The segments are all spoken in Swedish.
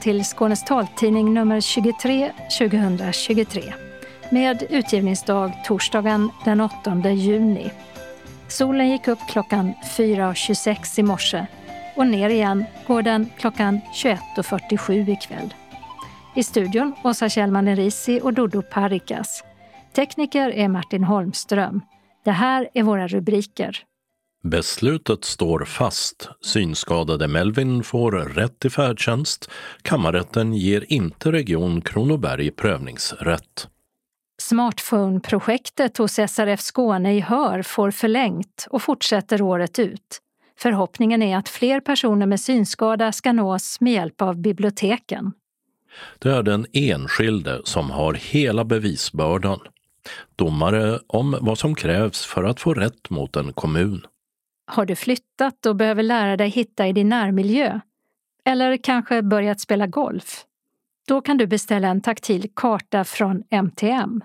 Till Skånes taltidning nummer 23 2023 med utgivningsdag torsdagen den 8 juni. Solen gick upp klockan 4.26 i morse och ner igen går den klockan 21.47 ikväll. I studion Åsa Kjellman Erisi och Dodo Parikas. Tekniker är Martin Holmström. Det här är våra rubriker. Beslutet står fast. Synskadade Melvin får rätt till färdtjänst. Kammarrätten ger inte Region Kronoberg prövningsrätt. Smartphone-projektet hos SRF Skåne i Hör får förlängt och fortsätter året ut. Förhoppningen är att fler personer med synskada ska nås med hjälp av biblioteken. Det är den enskilde som har hela bevisbördan. Domare om vad som krävs för att få rätt mot en kommun. Har du flyttat och behöver lära dig hitta i din närmiljö? Eller kanske börjat spela golf? Då kan du beställa en taktil karta från MTM.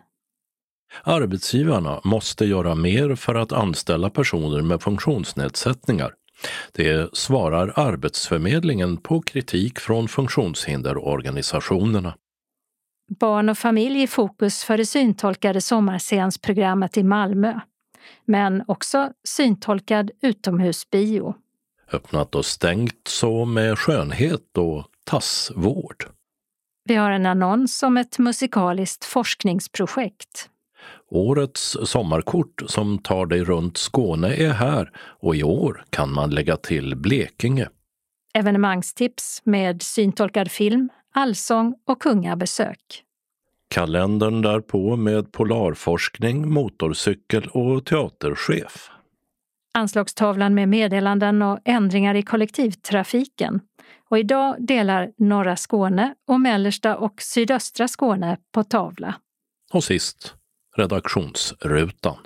Arbetsgivarna måste göra mer för att anställa personer med funktionsnedsättningar. Det svarar Arbetsförmedlingen på kritik från funktionshinderorganisationerna. Barn och familj i fokus för det syntolkade sommarscensprogrammet i Malmö. Men också syntolkad utomhusbio. Öppnat och stängt så med skönhet och tassvård. Vi har en annons om ett musikaliskt forskningsprojekt. Årets sommarkort som tar dig runt Skåne är här och i år kan man lägga till Blekinge. Evenemangstips med syntolkad film, allsång och kungabesök. Kalendern därpå med polarforskning, motorcykel och teaterchef. Anslagstavlan med meddelanden och ändringar i kollektivtrafiken. Och idag delar norra Skåne och mellersta och sydöstra Skåne på tavla. Och sist redaktionsrutan.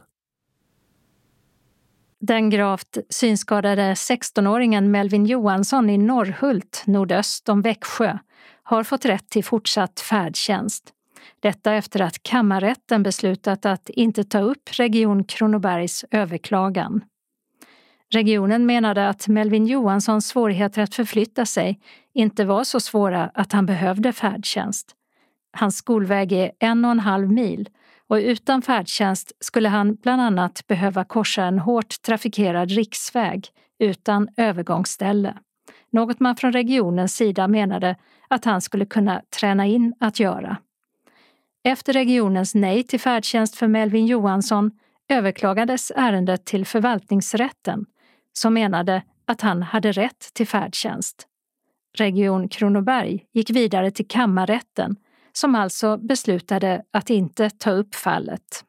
Den gravt synskadade 16-åringen Melvin Johansson i Norrhult, nordöst om Växjö, har fått rätt till fortsatt färdtjänst. Detta efter att kammarrätten beslutat att inte ta upp Region Kronobergs överklagan. Regionen menade att Melvin Johanssons svårigheter att förflytta sig inte var så svåra att han behövde färdtjänst. Hans skolväg är en och en halv mil och utan färdtjänst skulle han bland annat behöva korsa en hårt trafikerad riksväg utan övergångsställe. Något man från regionens sida menade att han skulle kunna träna in att göra. Efter regionens nej till färdtjänst för Melvin Johansson överklagades ärendet till förvaltningsrätten som menade att han hade rätt till färdtjänst. Region Kronoberg gick vidare till kammarrätten som alltså beslutade att inte ta upp fallet.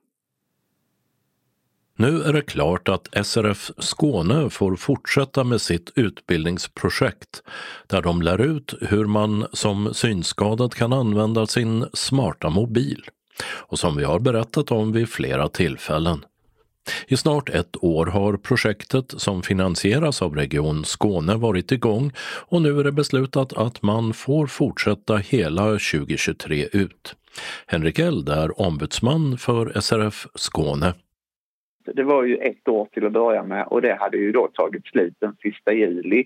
Nu är det klart att SRF Skåne får fortsätta med sitt utbildningsprojekt där de lär ut hur man som synskadad kan använda sin smarta mobil och som vi har berättat om vid flera tillfällen. I snart ett år har projektet som finansieras av Region Skåne varit igång och nu är det beslutat att man får fortsätta hela 2023 ut. Henrik Eld är ombudsman för SRF Skåne. Det var ju ett år till att börja med och det hade ju då tagit slut den sista juli.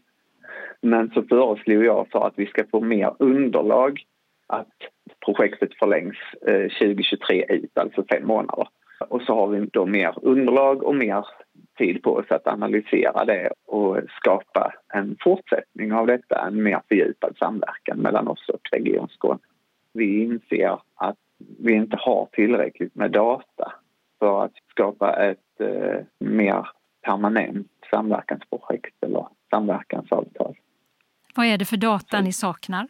Men så föreslog jag för att vi ska få mer underlag att projektet förlängs eh, 2023 ut, alltså fem månader. Och så har vi då mer underlag och mer tid på oss att analysera det och skapa en fortsättning av detta, en mer fördjupad samverkan mellan oss och Region Skåne. Vi inser att vi inte har tillräckligt med data för att skapa ett eh, mer permanent samverkansprojekt eller samverkansavtal. Vad är det för data ni saknar?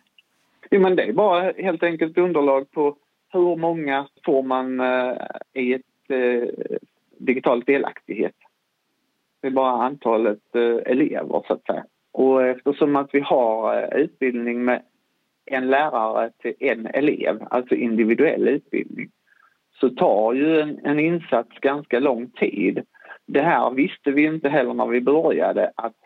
Jo, men det är bara helt enkelt underlag på hur många får man eh, i ett eh, digital delaktighet. Det är bara antalet eh, elever, så att säga. Och eftersom att vi har eh, utbildning med en lärare till en elev, alltså individuell utbildning så tar ju en, en insats ganska lång tid. Det här visste vi inte heller när vi började att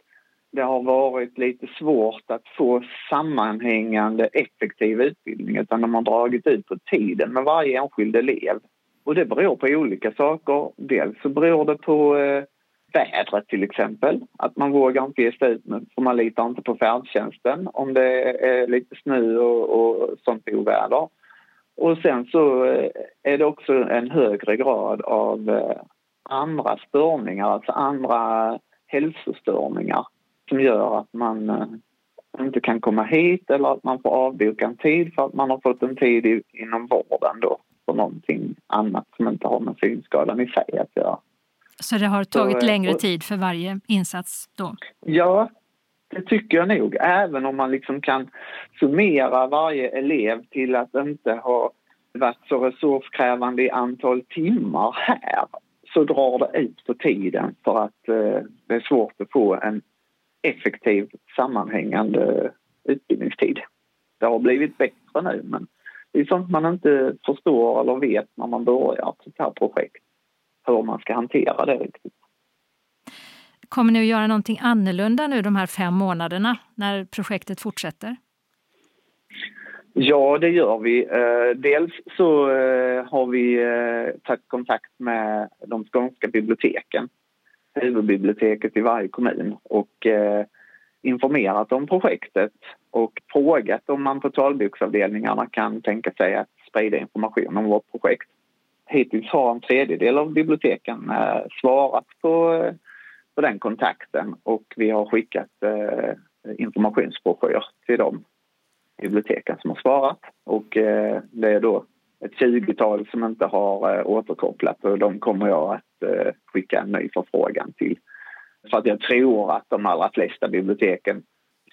det har varit lite svårt att få sammanhängande effektiv utbildning utan de har dragit ut på tiden med varje enskild elev. Och det beror på olika saker. Dels så beror det på eh, vädret till exempel. Att man vågar inte ge sig ut för man litar inte på färdtjänsten om det är lite snö och, och sånt oväder. Och sen så eh, är det också en högre grad av eh, andra störningar, alltså andra hälsostörningar som gör att man eh, inte kan komma hit eller att man får avboka en tid för att man har fått en tid inom vården då för någonting annat som inte har med synskadan i sig att göra. Så det har tagit så, längre och, tid för varje insats då? Ja, det tycker jag nog. Även om man liksom kan summera varje elev till att inte ha varit så resurskrävande i antal timmar här så drar det ut på tiden för att eh, det är svårt att få en effektiv sammanhängande utbildningstid. Det har blivit bättre nu men det är sånt man inte förstår eller vet när man börjar ett sånt här projekt. Hur man ska hantera det riktigt. Kommer ni att göra någonting annorlunda nu de här fem månaderna när projektet fortsätter? Ja, det gör vi. Eh, dels så eh, har vi eh, tagit kontakt med de skånska biblioteken, huvudbiblioteket i varje kommun och informerat om projektet och frågat om man på talboksavdelningarna kan tänka sig att sprida information om vårt projekt. Hittills har en tredjedel av biblioteken svarat på, på den kontakten och vi har skickat eh, informationsbroschyr till de biblioteken som har svarat och eh, det är då ett tjugotal som inte har eh, återkopplat och de kommer jag att eh, skicka en ny förfrågan till. För att jag tror att de allra flesta biblioteken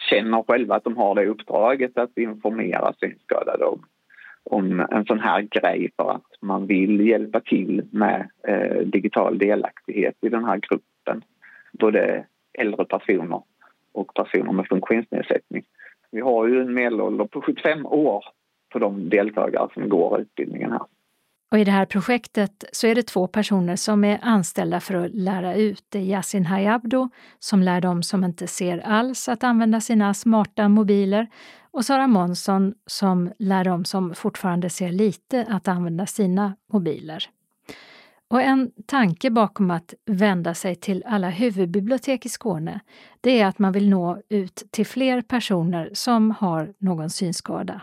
känner själva att de har det uppdraget att informera synskadade om, om en sån här grej för att man vill hjälpa till med eh, digital delaktighet i den här gruppen. Både äldre personer och personer med funktionsnedsättning. Vi har ju en medelålder på 75 år för de deltagare som går utbildningen här. Och I det här projektet så är det två personer som är anställda för att lära ut. Det är Yasin Hayabdo som lär dem som inte ser alls att använda sina smarta mobiler och Sara Månsson som lär dem som fortfarande ser lite att använda sina mobiler. Och en tanke bakom att vända sig till alla huvudbibliotek i Skåne, det är att man vill nå ut till fler personer som har någon synskada.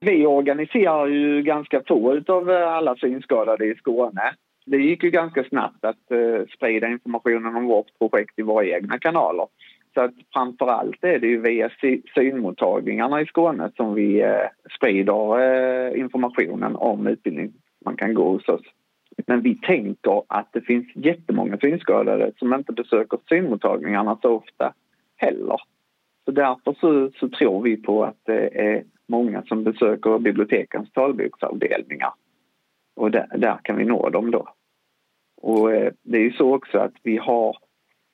Vi organiserar ju ganska få av eh, alla synskadade i Skåne. Det gick ju ganska snabbt att eh, sprida informationen om vårt projekt i våra egna kanaler. Så att framför allt är det ju via synmottagningarna i Skåne som vi eh, sprider informationen om utbildning man kan gå hos oss. Men vi tänker att det finns jättemånga synskadade som inte besöker synmottagningarna så ofta heller. Så därför så, så tror vi på att det är många som besöker bibliotekens talboksavdelningar. Och där, där, kan vi nå dem då. Och eh, det är ju så också att vi har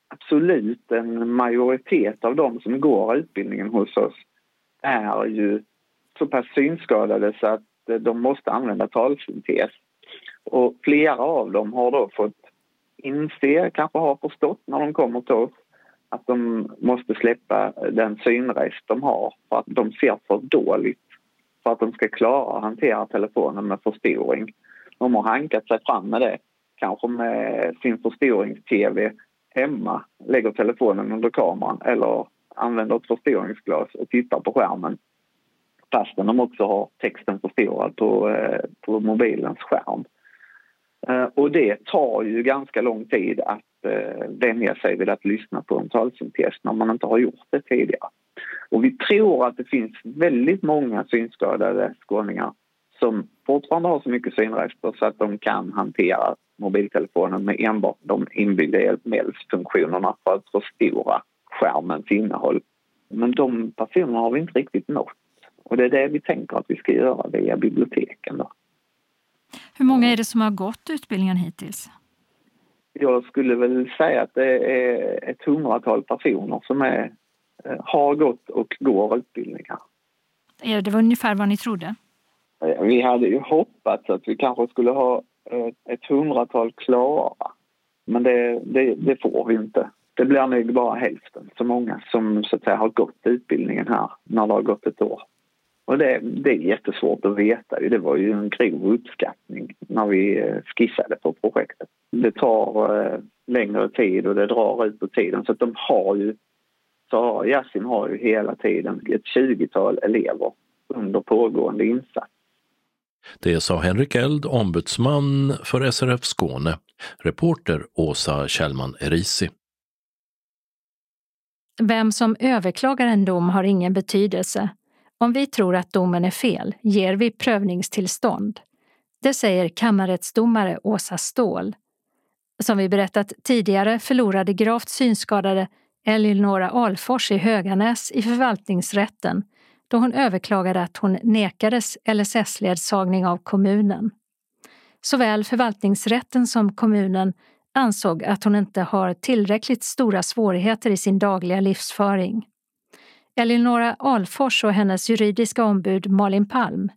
absolut en majoritet av de som går utbildningen hos oss är ju så pass synskadade så att eh, de måste använda talsyntes och flera av dem har då fått inse, kanske har förstått när de kommer till oss att de måste släppa den synrest de har för att de ser för dåligt för att de ska klara att hantera telefonen med förstoring. De har hankat sig fram med det, kanske med sin förstorings-tv hemma, lägger telefonen under kameran eller använder ett förstoringsglas och tittar på skärmen fastän de också har texten förstorad på, eh, på mobilens skärm. Eh, och det tar ju ganska lång tid att eh, vänja sig vid att lyssna på en talsyntes när man inte har gjort det tidigare. Och vi tror att det finns väldigt många synskadade skåningar som fortfarande har så mycket synrester så att de kan hantera mobiltelefonen med enbart de inbyggda hjälpmedelsfunktionerna för att förstora skärmens innehåll. Men de personerna har vi inte riktigt nått. Och det är det vi tänker att vi ska göra via biblioteken. Då. Hur många är det som har gått utbildningen hittills? Jag skulle väl säga att det är ett hundratal personer som är, eh, har gått och går utbildningar. Det var ungefär vad ni trodde? Vi hade ju hoppats att vi kanske skulle ha eh, ett hundratal klara. Men det, det, det, får vi inte. Det blir nog bara hälften så många som så att säga, har gått utbildningen här när det har gått ett år. Och det, det är jättesvårt att veta. Det var ju en grov uppskattning när vi eh, skissade på projektet. Det tar eh, längre tid och det drar ut på tiden så att de har ju så Yasin har ju hela tiden ett tjugotal elever under pågående insats. Det sa Henrik Eld, ombudsman för SRF Skåne. Reporter Åsa Kjellman Erisi. Vem som överklagar en dom har ingen betydelse. Om vi tror att domen är fel ger vi prövningstillstånd. Det säger kammarrättsdomare Åsa Ståhl. Som vi berättat tidigare förlorade gravt synskadade Elinora Alfors i Höganäs i förvaltningsrätten då hon överklagade att hon nekades LSS-ledsagning av kommunen. Såväl förvaltningsrätten som kommunen ansåg att hon inte har tillräckligt stora svårigheter i sin dagliga livsföring. Elinora Alfors och hennes juridiska ombud Malin Palm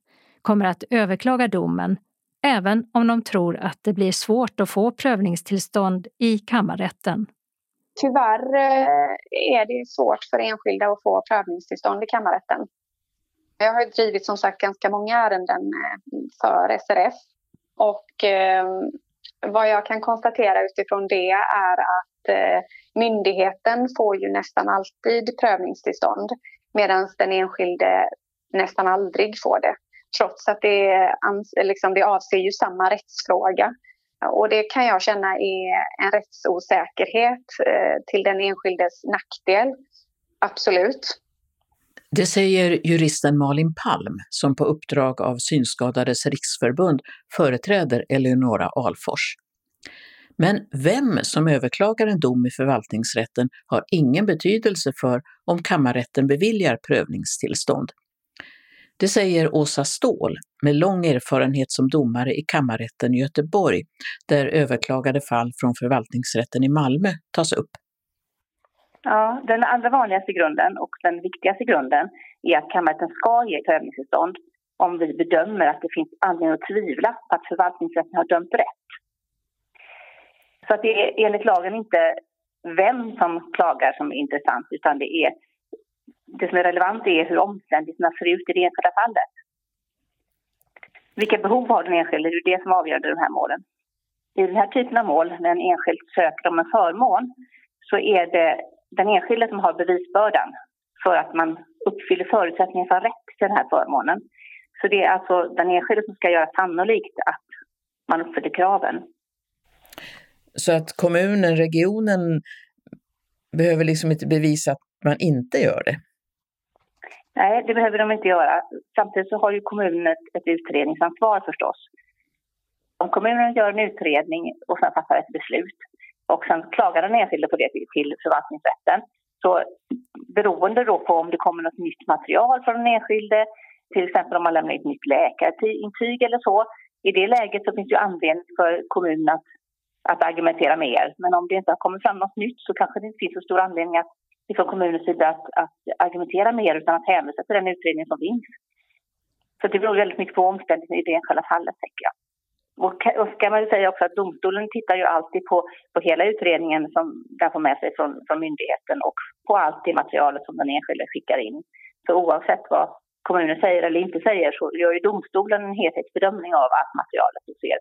kommer att överklaga domen även om de tror att det blir svårt att få prövningstillstånd i kammarrätten. Tyvärr eh, är det svårt för enskilda att få prövningstillstånd i kammarrätten. Jag har drivit som sagt ganska många ärenden eh, för SRF och ehm, vad jag kan konstatera utifrån det är att eh, myndigheten får ju nästan alltid prövningstillstånd medan den enskilde nästan aldrig får det. Trots att det, liksom, det avser ju samma rättsfråga. Och det kan jag känna är en rättsosäkerhet eh, till den enskildes nackdel. Absolut. Det säger juristen Malin Palm som på uppdrag av Synskadades riksförbund företräder Eleonora Alfors. Men vem som överklagar en dom i förvaltningsrätten har ingen betydelse för om kammarrätten beviljar prövningstillstånd. Det säger Åsa Ståhl med lång erfarenhet som domare i kammarrätten i Göteborg, där överklagade fall från förvaltningsrätten i Malmö tas upp. Ja, den allra vanligaste grunden och den viktigaste grunden är att kammarrätten ska ge prövningstillstånd om vi bedömer att det finns anledning att tvivla på att förvaltningsrätten har dömt rätt. Så att det är enligt lagen inte vem som klagar som är intressant utan det är det som är relevant är hur omständigheterna ser ut i det enskilda fallet. Vilka behov har den enskilde? Det är det som avgör de här målen. I den här typen av mål, när en enskild söker om en förmån, så är det den enskilde som har bevisbördan för att man uppfyller förutsättningarna för rätt till den här förmånen. Så det är alltså den enskilde som ska göra sannolikt att man uppfyller kraven. Så att kommunen, regionen behöver liksom inte bevisa att man inte gör det? Nej, det behöver de inte göra. Samtidigt så har ju kommunen ett, ett utredningsansvar förstås. Om kommunen gör en utredning och sen fattar ett beslut och sen klagar den enskilde på det till, till förvaltningsrätten. Så beroende då på om det kommer något nytt material från den enskilde, till exempel om man lämnar ett nytt läkarintyg eller så, i det läget så finns det ju anledning för kommunen att, att argumentera mer. Men om det inte har kommit fram något nytt så kanske det inte finns så stor anledning att, från kommunens sida att, att argumentera mer utan att hänvisa till den utredning som finns. Så det beror väldigt mycket på omständigheterna i det enskilda fallet, tänker jag. Och, och ska man säga också att domstolen tittar ju alltid på, på hela utredningen som den får med sig från, från myndigheten och på allt det materialet som den enskilde skickar in. Så oavsett vad kommunen säger eller inte säger så gör ju domstolen en helhetsbedömning av allt materialet och ser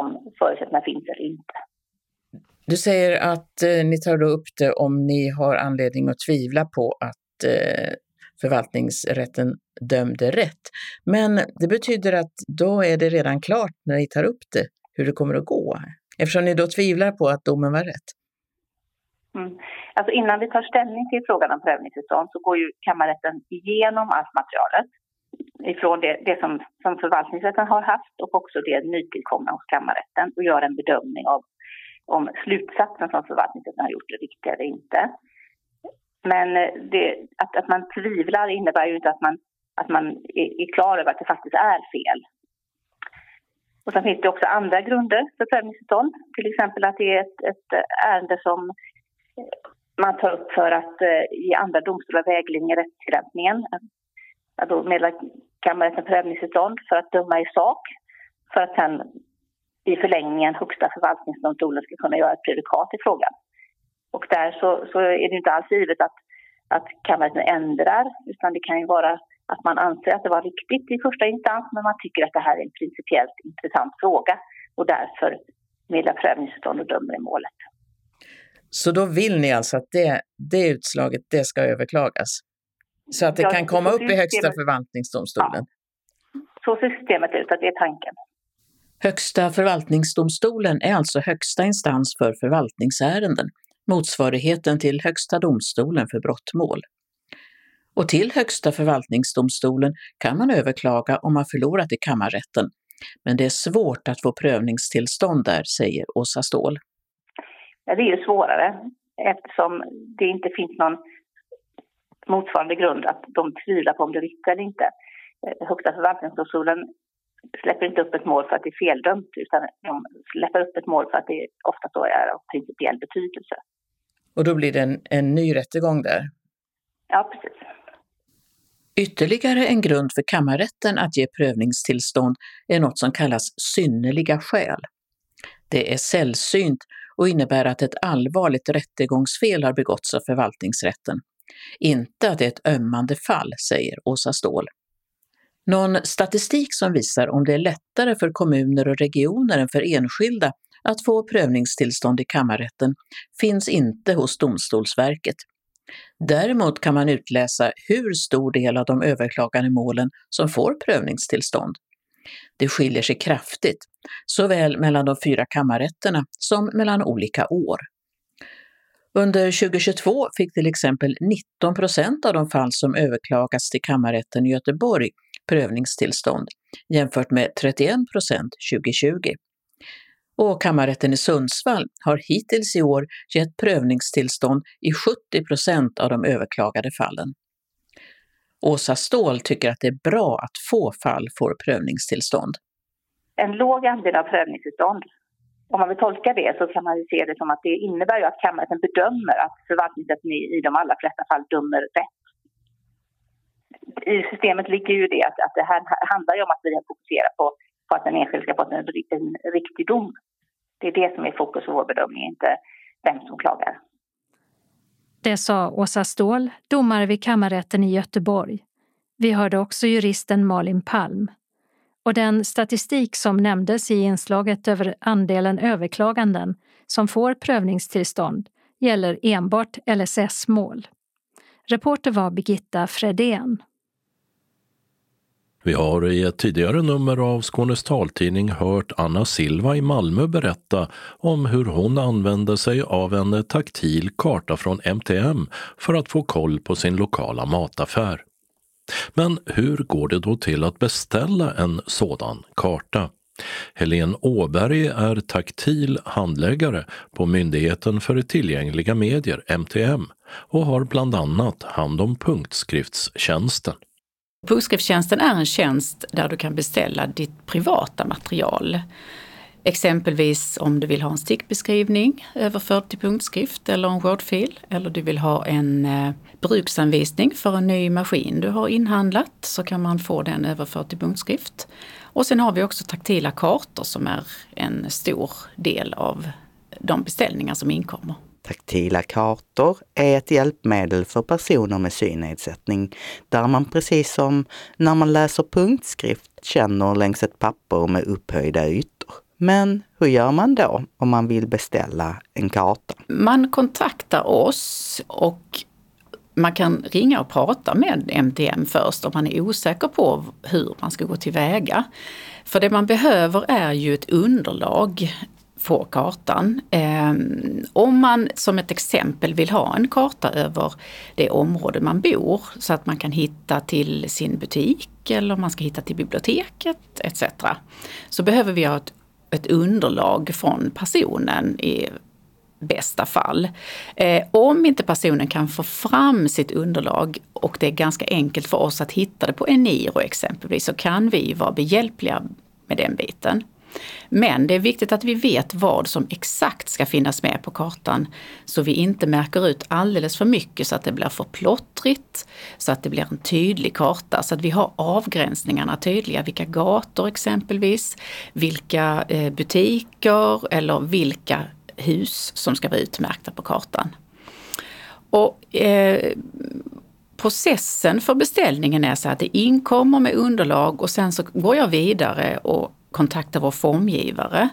om förutsättningar finns eller inte. Du säger att eh, ni tar upp det om ni har anledning att tvivla på att eh, förvaltningsrätten dömde rätt. Men det betyder att då är det redan klart när ni tar upp det hur det kommer att gå, eftersom ni då tvivlar på att domen var rätt. Mm. Alltså innan vi tar ställning till frågan om prövningstillstånd så går ju kammarrätten igenom allt materialet ifrån det, det som, som förvaltningsrätten har haft och också det nytillkomna hos kammarrätten och gör en bedömning av om slutsatsen som förvaltningsrätten har gjort är riktig eller inte. Men eh, det, att, att man tvivlar innebär ju inte att man, att man är, är klar över att det faktiskt är fel. Och sen finns det också andra grunder för prövningstillstånd. Till exempel att det är ett, ett eh, ärende som eh, man tar upp för att ge andra domstolar vägledning i rättstillämpningen. Att då meddelar kammarrätten prövningstillstånd för att döma i sak för att sen i förlängningen Högsta förvaltningsdomstolen ska kunna göra ett prejudikat i frågan. Och där så, så är det inte alls givet att, att kammarrätten ändrar utan det kan ju vara att man anser att det var riktigt i första instans men man tycker att det här är en principiellt intressant fråga och därför meddelar prövningstillstånd och dömer i målet. Så då vill ni alltså att det, det utslaget det ska överklagas? Så att det ja, kan komma upp i Högsta förvaltningsdomstolen? Ja. Så ser systemet ut, att det är tanken. Högsta förvaltningsdomstolen är alltså högsta instans för förvaltningsärenden, motsvarigheten till Högsta domstolen för brottmål. Och till Högsta förvaltningsdomstolen kan man överklaga om man förlorat i kammarrätten, men det är svårt att få prövningstillstånd där, säger Åsa Ståhl. Det är ju svårare eftersom det inte finns någon motsvarande grund att de tvivlar på om det är riktigt eller inte. Eh, Högsta förvaltningsdomstolen släpper inte upp ett mål för att det är feldömt utan de släpper upp ett mål för att det ofta så är av principiell betydelse. Och då blir det en, en ny rättegång där? Ja, precis. Ytterligare en grund för kammarrätten att ge prövningstillstånd är något som kallas synnerliga skäl. Det är sällsynt och innebär att ett allvarligt rättegångsfel har begåtts av förvaltningsrätten. Inte att det är ett ömmande fall, säger Åsa Ståhl. Någon statistik som visar om det är lättare för kommuner och regioner än för enskilda att få prövningstillstånd i kammarrätten finns inte hos Domstolsverket. Däremot kan man utläsa hur stor del av de överklagade målen som får prövningstillstånd. Det skiljer sig kraftigt, såväl mellan de fyra kammarrätterna som mellan olika år. Under 2022 fick till exempel 19 procent av de fall som överklagats till kammarrätten i Göteborg prövningstillstånd jämfört med 31 procent 2020. Och kammarrätten i Sundsvall har hittills i år gett prövningstillstånd i 70 procent av de överklagade fallen. Åsa Ståhl tycker att det är bra att få fall får prövningstillstånd. En låg andel av prövningstillstånd, om man vill tolka det så kan man ju se det som att det innebär ju att kammarrätten bedömer att förvaltningsrätten i de allra flesta fall dömer rätt. I systemet ligger ju det att, att det här handlar ju om att vi fokuserar på, på att den enskilde ska få en, en riktig dom. Det är det som är fokus för vår bedömning, inte vem som klagar. Det sa Åsa Ståhl, domare vid kammarrätten i Göteborg. Vi hörde också juristen Malin Palm. Och den statistik som nämndes i inslaget över andelen överklaganden som får prövningstillstånd gäller enbart LSS-mål. Reporter var Birgitta Fredén. Vi har i ett tidigare nummer av Skånes taltidning hört Anna Silva i Malmö berätta om hur hon använde sig av en taktil karta från MTM för att få koll på sin lokala mataffär. Men hur går det då till att beställa en sådan karta? Helene Åberg är taktil handläggare på Myndigheten för tillgängliga medier, MTM, och har bland annat hand om punktskriftstjänsten. Punktskriftstjänsten är en tjänst där du kan beställa ditt privata material. Exempelvis om du vill ha en stickbeskrivning överförd till punktskrift eller en Wordfil. Eller du vill ha en eh, bruksanvisning för en ny maskin du har inhandlat så kan man få den överförd till punktskrift. Och sen har vi också taktila kartor som är en stor del av de beställningar som inkommer. Taktila kartor är ett hjälpmedel för personer med synnedsättning där man precis som när man läser punktskrift känner längs ett papper med upphöjda ytor. Men hur gör man då om man vill beställa en karta? Man kontaktar oss och man kan ringa och prata med MTM först om man är osäker på hur man ska gå tillväga. För det man behöver är ju ett underlag på kartan. Ehm, om man som ett exempel vill ha en karta över det område man bor så att man kan hitta till sin butik eller om man ska hitta till biblioteket etc. Så behöver vi ha ett, ett underlag från personen i bästa fall. Eh, om inte personen kan få fram sitt underlag och det är ganska enkelt för oss att hitta det på Eniro exempelvis så kan vi vara behjälpliga med den biten. Men det är viktigt att vi vet vad som exakt ska finnas med på kartan så vi inte märker ut alldeles för mycket så att det blir för plottrigt, så att det blir en tydlig karta, så att vi har avgränsningarna tydliga. Vilka gator exempelvis, vilka eh, butiker eller vilka hus som ska vara utmärkta på kartan. Och, eh, processen för beställningen är så att det inkommer med underlag och sen så går jag vidare och kontaktar vår formgivare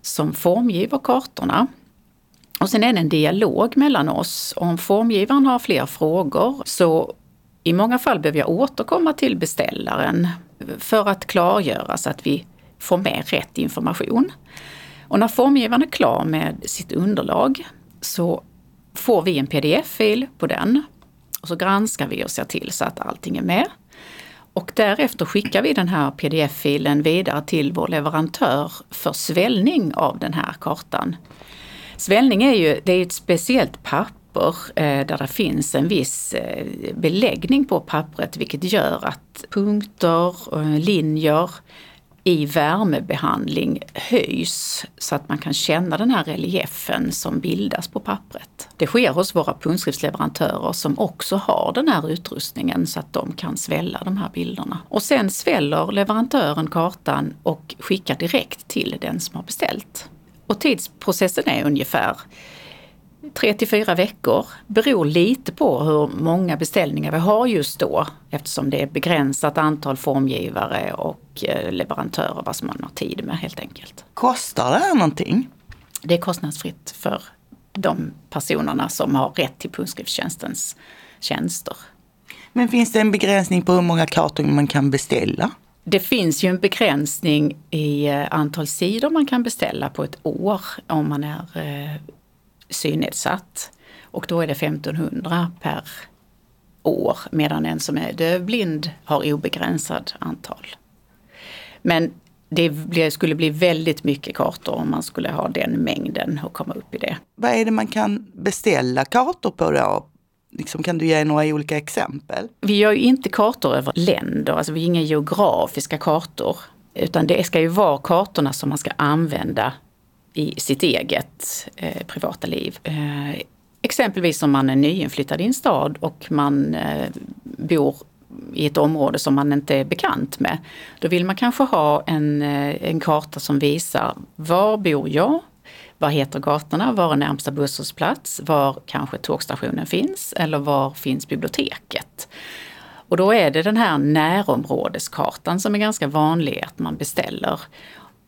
som formgiver kartorna. Och sen är det en dialog mellan oss. Om formgivaren har fler frågor så i många fall behöver jag återkomma till beställaren för att klargöra så att vi får med rätt information. Och när formgivaren är klar med sitt underlag så får vi en pdf-fil på den. Och så granskar vi och ser till så att allting är med. Och därefter skickar vi den här pdf-filen vidare till vår leverantör för svällning av den här kartan. Svällning är ju det är ett speciellt papper eh, där det finns en viss eh, beläggning på pappret vilket gör att punkter, och eh, linjer i värmebehandling höjs så att man kan känna den här reliefen som bildas på pappret. Det sker hos våra punktskriftsleverantörer som också har den här utrustningen så att de kan svälla de här bilderna. Och sen sväller leverantören kartan och skickar direkt till den som har beställt. Och tidsprocessen är ungefär tre till fyra veckor. Beror lite på hur många beställningar vi har just då eftersom det är begränsat antal formgivare och eh, leverantörer vad som man har tid med helt enkelt. Kostar det här någonting? Det är kostnadsfritt för de personerna som har rätt till punktskriftstjänstens tjänster. Men finns det en begränsning på hur många kartor man kan beställa? Det finns ju en begränsning i eh, antal sidor man kan beställa på ett år om man är eh, synnedsatt. Och då är det 1500 per år medan en som är dövblind har obegränsad antal. Men det skulle bli väldigt mycket kartor om man skulle ha den mängden och komma upp i det. Vad är det man kan beställa kartor på då? Liksom, kan du ge några olika exempel? Vi gör ju inte kartor över länder, alltså vi är inga geografiska kartor. Utan det ska ju vara kartorna som man ska använda i sitt eget eh, privata liv. Eh, exempelvis om man är nyinflyttad i en stad och man eh, bor i ett område som man inte är bekant med. Då vill man kanske ha en, eh, en karta som visar var bor jag? Vad heter gatorna? Var är närmsta busshållplats? Var kanske tågstationen finns? Eller var finns biblioteket? Och då är det den här närområdeskartan som är ganska vanlig att man beställer.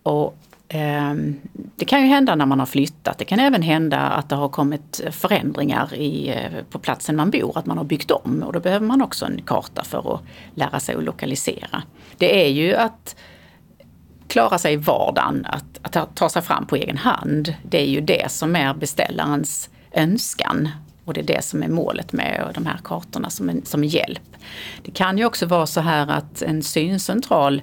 Och Ehm, det kan ju hända när man har flyttat. Det kan även hända att det har kommit förändringar i, eh, på platsen man bor, att man har byggt om och då behöver man också en karta för att lära sig att lokalisera. Det är ju att klara sig i vardagen, att, att ta sig fram på egen hand. Det är ju det som är beställarens önskan och det är det som är målet med de här kartorna som, en, som hjälp. Det kan ju också vara så här att en syncentral eh,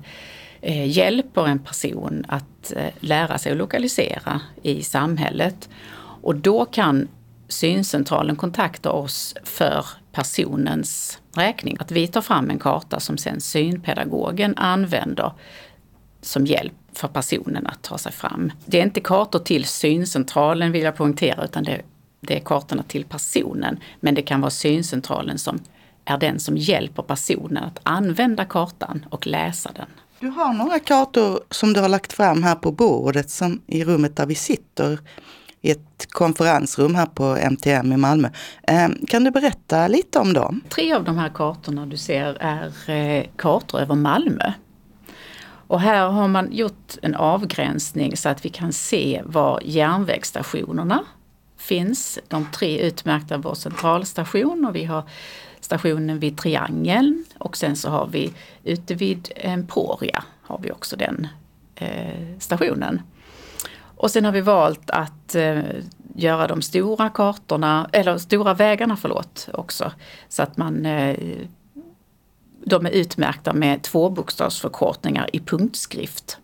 Eh, hjälper en person att eh, lära sig att lokalisera i samhället. Och då kan syncentralen kontakta oss för personens räkning. Att vi tar fram en karta som sen synpedagogen använder som hjälp för personen att ta sig fram. Det är inte kartor till syncentralen vill jag poängtera utan det, det är kartorna till personen. Men det kan vara syncentralen som är den som hjälper personen att använda kartan och läsa den. Du har några kartor som du har lagt fram här på bordet som i rummet där vi sitter i ett konferensrum här på MTM i Malmö. Ehm, kan du berätta lite om dem? Tre av de här kartorna du ser är eh, kartor över Malmö. Och här har man gjort en avgränsning så att vi kan se var järnvägsstationerna finns. De tre utmärkta vår centralstation och vi har stationen vid Triangeln och sen så har vi ute vid eh, Emporia har vi också den eh, stationen. Och sen har vi valt att eh, göra de stora kartorna, eller stora vägarna förlåt också. Så att man eh, de är utmärkta med tvåbokstavsförkortningar i punktskrift.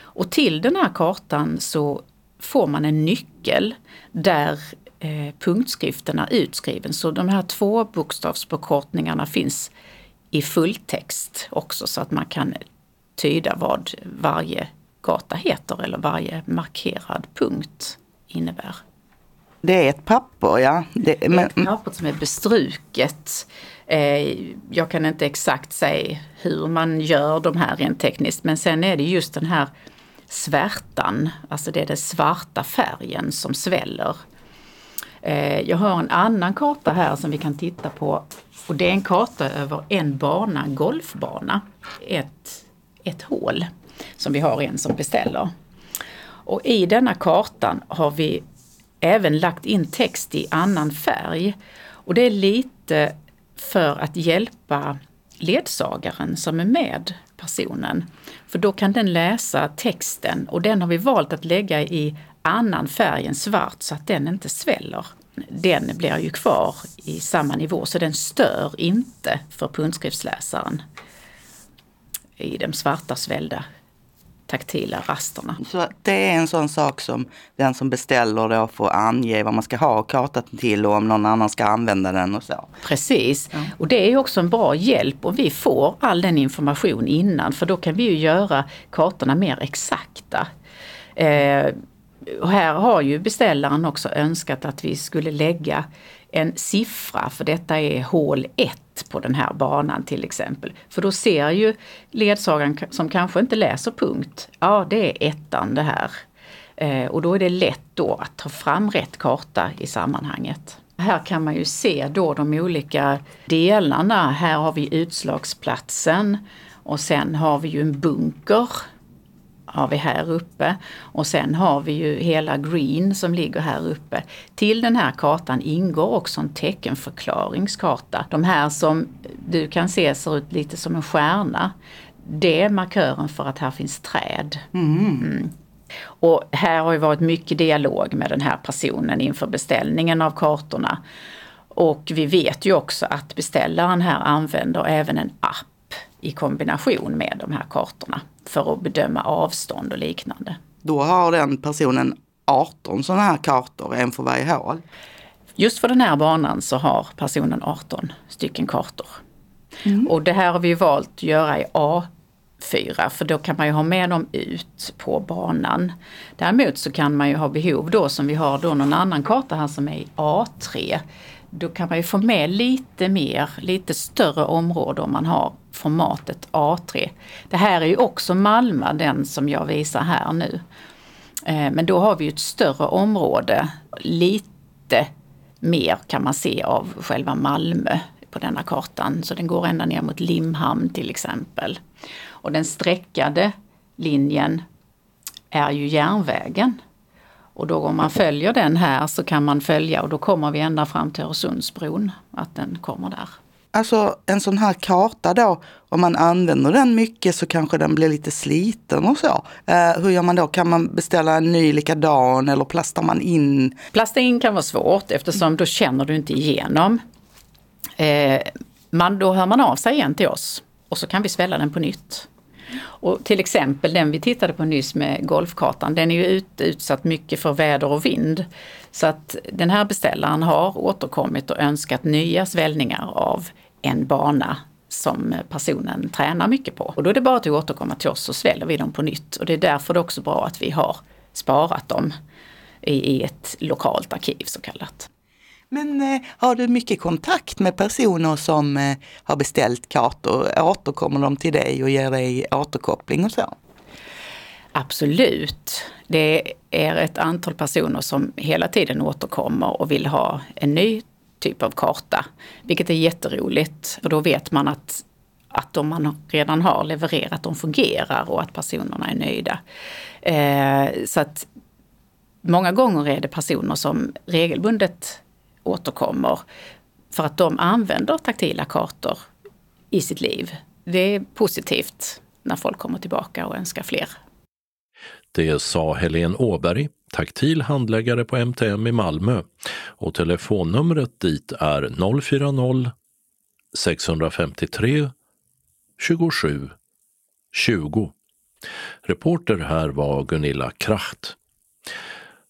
Och till den här kartan så får man en nyckel där eh, punktskriften är utskriven. Så de här två bokstavsförkortningarna finns i fulltext också så att man kan tyda vad varje gata heter eller varje markerad punkt innebär. Det är ett papper, ja. Det, är ett papper som är bestruket. Eh, jag kan inte exakt säga hur man gör de här rent tekniskt men sen är det just den här svärtan, alltså det är den svarta färgen som sväller Eh, jag har en annan karta här som vi kan titta på och det är en karta över en bana, golfbana. Ett, ett hål som vi har en som beställer. Och i denna kartan har vi även lagt in text i annan färg. Och det är lite för att hjälpa ledsagaren som är med personen. För då kan den läsa texten och den har vi valt att lägga i annan färg än svart så att den inte sväller. Den blir ju kvar i samma nivå så den stör inte för punktskriftsläsaren i de svarta svällda taktila rasterna. Så det är en sån sak som den som beställer då får ange vad man ska ha kartan till och om någon annan ska använda den och så. Precis, ja. och det är också en bra hjälp om vi får all den information innan för då kan vi ju göra kartorna mer exakta. Eh, här har ju beställaren också önskat att vi skulle lägga en siffra, för detta är hål 1 på den här banan till exempel. För då ser ju ledsagaren som kanske inte läser punkt, ja det är ettan det här. Eh, och då är det lätt då att ta fram rätt karta i sammanhanget. Här kan man ju se då de olika delarna. Här har vi utslagsplatsen och sen har vi ju en bunker har vi här uppe. Och sen har vi ju hela Green som ligger här uppe. Till den här kartan ingår också en teckenförklaringskarta. De här som du kan se ser ut lite som en stjärna. Det är markören för att här finns träd. Mm. Mm. Och här har ju varit mycket dialog med den här personen inför beställningen av kartorna. Och vi vet ju också att beställaren här använder även en app i kombination med de här kartorna för att bedöma avstånd och liknande. Då har den personen 18 sådana här kartor, en för varje hål? Just för den här banan så har personen 18 stycken kartor. Mm. Och det här har vi valt att göra i A4 för då kan man ju ha med dem ut på banan. Däremot så kan man ju ha behov då som vi har då någon annan karta här som är i A3 då kan man ju få med lite mer, lite större område om man har formatet A3. Det här är ju också Malmö, den som jag visar här nu. Eh, men då har vi ett större område, lite mer kan man se av själva Malmö på denna kartan. Så den går ända ner mot Limhamn till exempel. Och den streckade linjen är ju järnvägen. Och då om man följer den här så kan man följa och då kommer vi ända fram till Öresundsbron, att den kommer där. Alltså en sån här karta då, om man använder den mycket så kanske den blir lite sliten och så. Eh, hur gör man då? Kan man beställa en ny likadan eller plastar man in? Plasta in kan vara svårt eftersom då känner du inte igenom. Eh, man, då hör man av sig igen till oss och så kan vi svälla den på nytt. Och till exempel den vi tittade på nyss med golfkartan, den är ju ut, utsatt mycket för väder och vind. Så att den här beställaren har återkommit och önskat nya svällningar av en bana som personen tränar mycket på. Och då är det bara att återkomma till oss så sväller vi dem på nytt. Och det är därför det är också bra att vi har sparat dem i, i ett lokalt arkiv så kallat. Men eh, har du mycket kontakt med personer som eh, har beställt kartor? Återkommer de till dig och ger dig återkoppling och så? Absolut. Det är ett antal personer som hela tiden återkommer och vill ha en ny typ av karta. Vilket är jätteroligt, för då vet man att, att de man redan har levererat, de fungerar och att personerna är nöjda. Eh, så att många gånger är det personer som regelbundet återkommer för att de använder taktila kartor i sitt liv. Det är positivt när folk kommer tillbaka och önskar fler. Det sa Helene Åberg, taktil handläggare på MTM i Malmö och telefonnumret dit är 040 653 27 20. Reporter här var Gunilla Kracht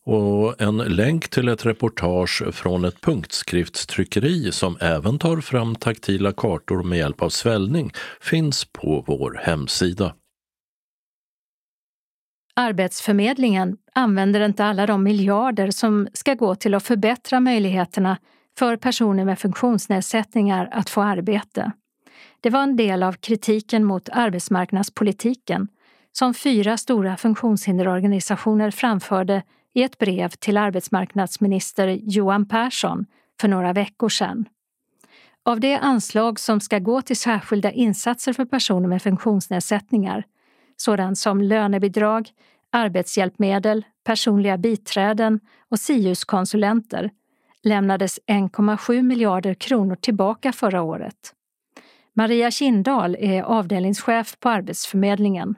och en länk till ett reportage från ett punktskriftstryckeri som även tar fram taktila kartor med hjälp av svällning finns på vår hemsida. Arbetsförmedlingen använder inte alla de miljarder som ska gå till att förbättra möjligheterna för personer med funktionsnedsättningar att få arbete. Det var en del av kritiken mot arbetsmarknadspolitiken som fyra stora funktionshinderorganisationer framförde i ett brev till arbetsmarknadsminister Johan Persson för några veckor sedan. Av det anslag som ska gå till särskilda insatser för personer med funktionsnedsättningar, sådant som lönebidrag, arbetshjälpmedel, personliga biträden och SIUS-konsulenter, lämnades 1,7 miljarder kronor tillbaka förra året. Maria Kindahl är avdelningschef på Arbetsförmedlingen.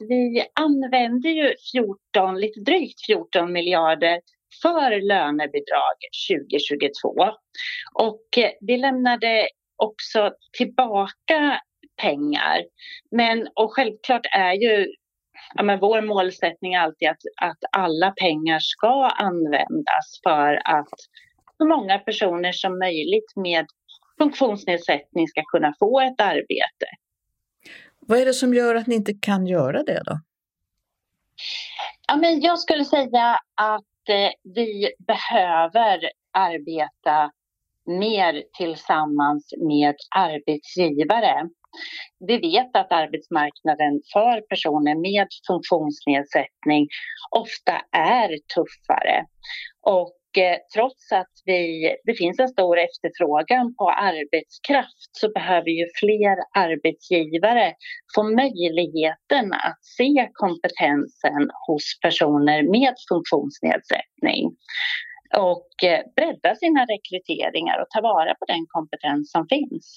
Vi använder ju 14, lite drygt 14 miljarder för lönebidrag 2022. Och eh, vi lämnade också tillbaka pengar. Men och självklart är ju ja, men vår målsättning alltid att, att alla pengar ska användas för att så många personer som möjligt med funktionsnedsättning ska kunna få ett arbete. Vad är det som gör att ni inte kan göra det då? Ja, men jag skulle säga att eh, vi behöver arbeta mer tillsammans med arbetsgivare. Vi vet att arbetsmarknaden för personer med funktionsnedsättning ofta är tuffare. Och Eh, trots att vi, det finns en stor efterfrågan på arbetskraft så behöver ju fler arbetsgivare få möjligheten att se kompetensen hos personer med funktionsnedsättning och eh, bredda sina rekryteringar och ta vara på den kompetens som finns.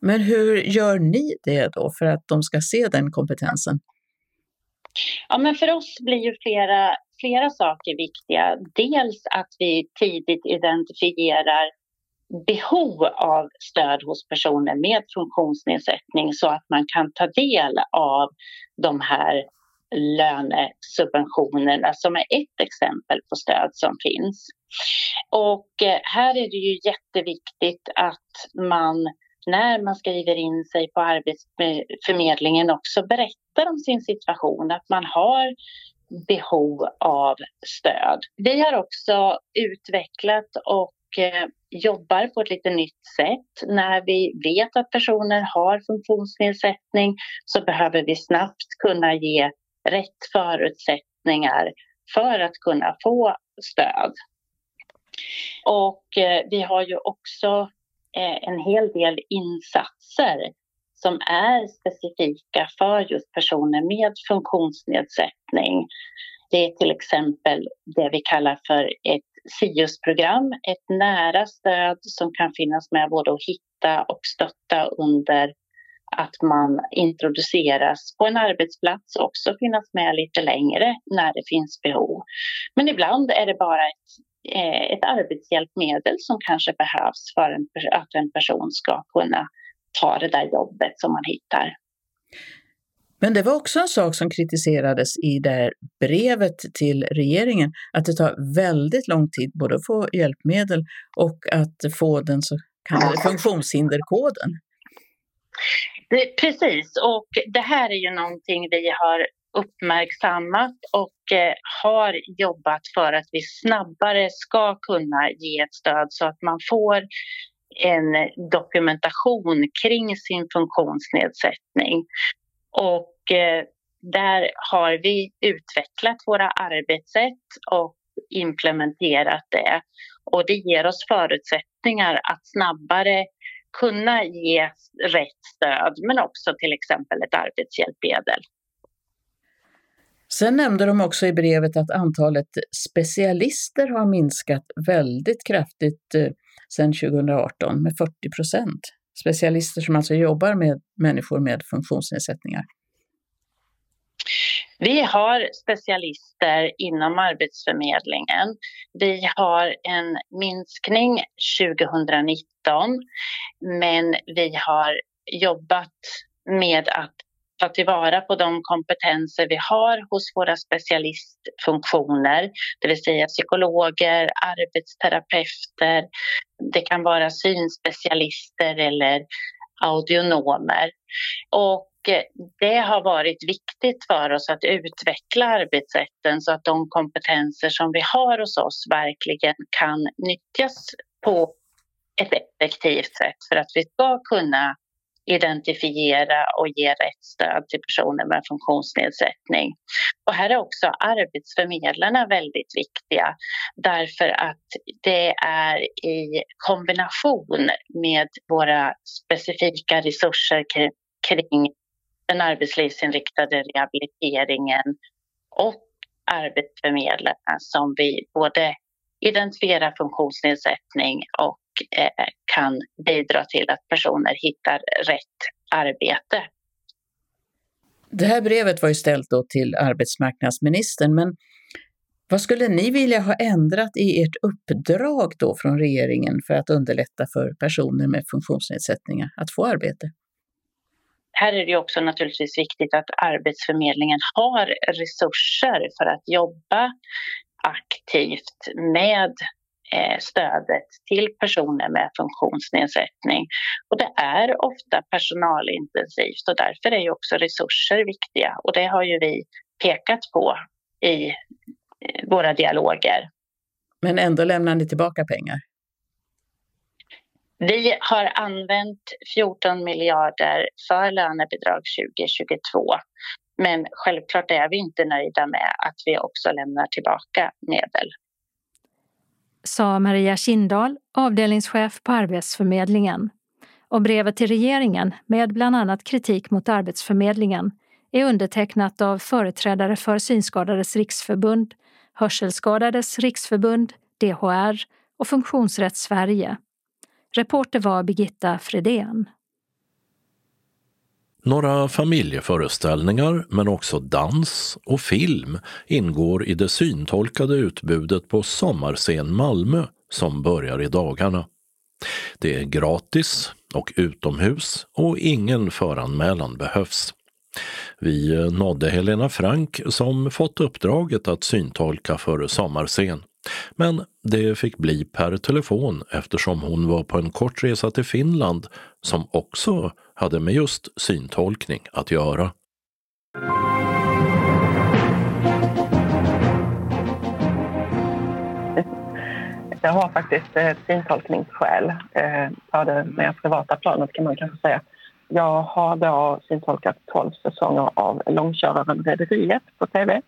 Men hur gör ni det då för att de ska se den kompetensen? Ja, men för oss blir ju flera, flera saker viktiga. Dels att vi tidigt identifierar behov av stöd hos personer med funktionsnedsättning så att man kan ta del av de här lönesubventionerna som är ett exempel på stöd som finns. Och eh, här är det ju jätteviktigt att man när man skriver in sig på Arbetsförmedlingen eh, också berättar om sin situation, att man har behov av stöd. Vi har också utvecklat och eh, jobbar på ett lite nytt sätt. När vi vet att personer har funktionsnedsättning så behöver vi snabbt kunna ge rätt förutsättningar för att kunna få stöd. Och eh, vi har ju också eh, en hel del insatser som är specifika för just personer med funktionsnedsättning. Det är till exempel det vi kallar för ett SIUS-program, ett nära stöd som kan finnas med både att hitta och stötta under att man introduceras på en arbetsplats och också finnas med lite längre när det finns behov. Men ibland är det bara ett eh, ett arbetshjälpmedel som kanske behövs för en, att en person ska kunna ta det där jobbet som man hittar. Men det var också en sak som kritiserades i det brevet till regeringen, att det tar väldigt lång tid både att få hjälpmedel och att få den så kallade funktionshinderkoden. Det, precis, och det här är ju någonting vi har uppmärksammat och eh, har jobbat för att vi snabbare ska kunna ge ett stöd så att man får en dokumentation kring sin funktionsnedsättning. Och eh, där har vi utvecklat våra arbetssätt och implementerat det. Och det ger oss förutsättningar att snabbare kunna ge rätt stöd men också till exempel ett arbetshjälpmedel. Sen nämnde de också i brevet att antalet specialister har minskat väldigt kraftigt eh, sedan 2018 med 40 procent. Specialister som alltså jobbar med människor med funktionsnedsättningar. Vi har specialister inom Arbetsförmedlingen. Vi har en minskning 2019 men vi har jobbat med att ta tillvara på de kompetenser vi har hos våra specialistfunktioner, det vill säga psykologer, arbetsterapeuter, det kan vara synspecialister eller audionomer. Och eh, det har varit viktigt för oss att utveckla arbetsrätten så att de kompetenser som vi har hos oss verkligen kan nyttjas på ett effektivt sätt för att vi ska kunna identifiera och ge rätt stöd till personer med funktionsnedsättning. Och här är också arbetsförmedlarna väldigt viktiga därför att det är i kombination med våra specifika resurser kring den arbetslivsinriktade rehabiliteringen och arbetsförmedlarna som vi både identifierar funktionsnedsättning och eh, kan bidra till att personer hittar rätt arbete. Det här brevet var ju ställt då till arbetsmarknadsministern, men vad skulle ni vilja ha ändrat i ert uppdrag då från regeringen för att underlätta för personer med funktionsnedsättningar att få arbete? Här är det också naturligtvis viktigt att Arbetsförmedlingen har resurser för att jobba aktivt med eh, stödet till personer med funktionsnedsättning. Och det är ofta personalintensivt och därför är ju också resurser viktiga och det har ju vi pekat på i eh, våra dialoger. Men ändå lämnar ni tillbaka pengar? Vi har använt 14 miljarder för lönebidrag 2022. Men självklart är vi inte nöjda med att vi också lämnar tillbaka medel. Sa Maria Kindahl, avdelningschef på Arbetsförmedlingen. Och brevet till regeringen med bland annat kritik mot Arbetsförmedlingen är undertecknat av företrädare för Synskadades riksförbund, Hörselskadades riksförbund, DHR och Funktionsrätt Sverige. Reporter var Birgitta Fredén. Några familjeföreställningar, men också dans och film ingår i det syntolkade utbudet på Sommarscen Malmö som börjar i dagarna. Det är gratis och utomhus och ingen föranmälan behövs. Vi eh, nådde Helena Frank som fått uppdraget att syntolka för Sommarscen. Men det fick bli per telefon eftersom hon var på en kort resa till Finland som också hade med just syntolkning att göra. Jag har faktiskt eh, ett syntolkningsskäl eh, på det mer privata planet kan man kanske säga. Jag har då syntolkat 12 säsonger av Långköraren Rederiet på tv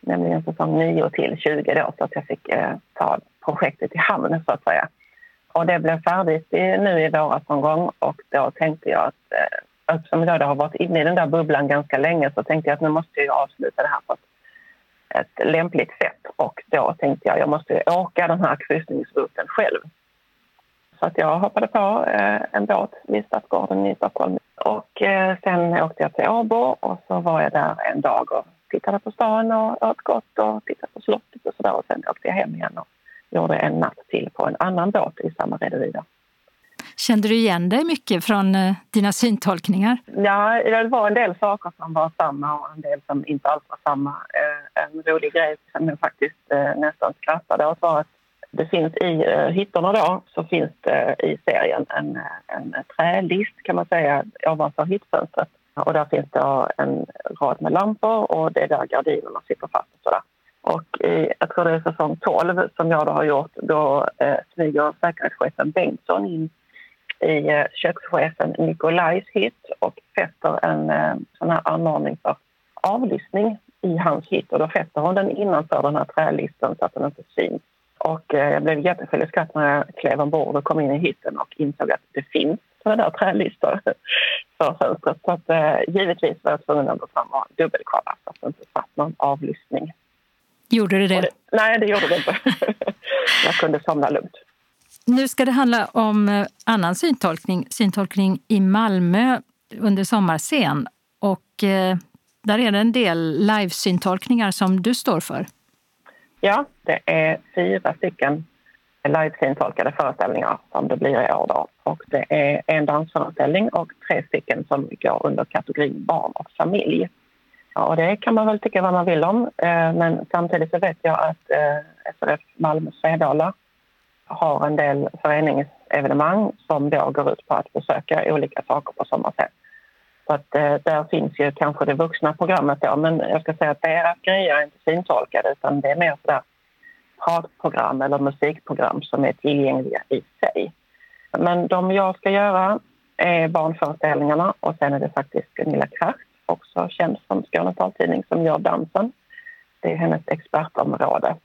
nämligen säsong 9 till 20 då, så att jag fick eh, ta projektet i hamn så att säga. Och det blev färdigt nu i våras någon gång och då tänkte jag att eh, eftersom jag har varit inne i den där bubblan ganska länge så tänkte jag att nu måste jag avsluta det här på ett, ett lämpligt sätt och då tänkte jag att jag måste åka den här kryssningsrutten själv. Så att jag hoppade på eh, en båt vid Stadsgården i Stockholm och eh, sen åkte jag till Åbo och så var jag där en dag och tittade på stan och åt gott och tittade på slottet och sådär. Och sen åkte jag hem igen och gjorde en natt till på en annan båt i samma rederi. Kände du igen dig mycket från eh, dina syntolkningar? Ja, det var en del saker som var samma och en del som inte alls var samma. Eh, en rolig grej som jag faktiskt eh, nästan skrattade åt var att det finns i hytterna då så finns det i serien en, en trälist kan man säga ovanför hyttfönstret och där finns det en rad med lampor och det är där gardinerna sitter fast. Och sådär. Och i, jag tror det är säsong 12 som jag då har gjort, då eh, smyger säkerhetschefen Bengtsson in i eh, kökschefen Nikolajs hytt och fäster en eh, sån här anordning för avlyssning i hans hytt och då fäster hon den innanför den här trälisten så att den inte syns. Och eh, jag blev jättefull i skratt när jag klev ombord och kom in i hytten och insåg att det finns sådana trälistor för fönstret. Så att, eh, givetvis var jag tvungen att gå fram och dubbelkolla så att det inte satt någon avlyssning. Gjorde det det? det? Nej, det gjorde det inte. jag kunde somna lugnt. Nu ska det handla om eh, annan syntolkning, syntolkning i Malmö under sommarscen. Och eh, där är det en del livesyntolkningar som du står för. Ja, det är fyra stycken livescentolkade föreställningar som det blir i år. Då. Och det är en dansföreställning och tre stycken som går under kategorin barn och familj. Ja, och det kan man väl tycka vad man vill om, eh, men samtidigt så vet jag att eh, SRF Malmö Svedala har en del föreningsevenemang som då går ut på att besöka olika saker på sommarscen. Så att eh, där finns ju kanske det vuxna programmet då, men jag ska säga att deras grejer är inte syntolkade utan det är mer sådär pratprogram eller musikprogram som är tillgängliga i sig. Men de jag ska göra är barnföreställningarna och sen är det faktiskt Gunilla Kraft, också känd som Skåne taltidning, som gör dansen. Det är hennes expertområde.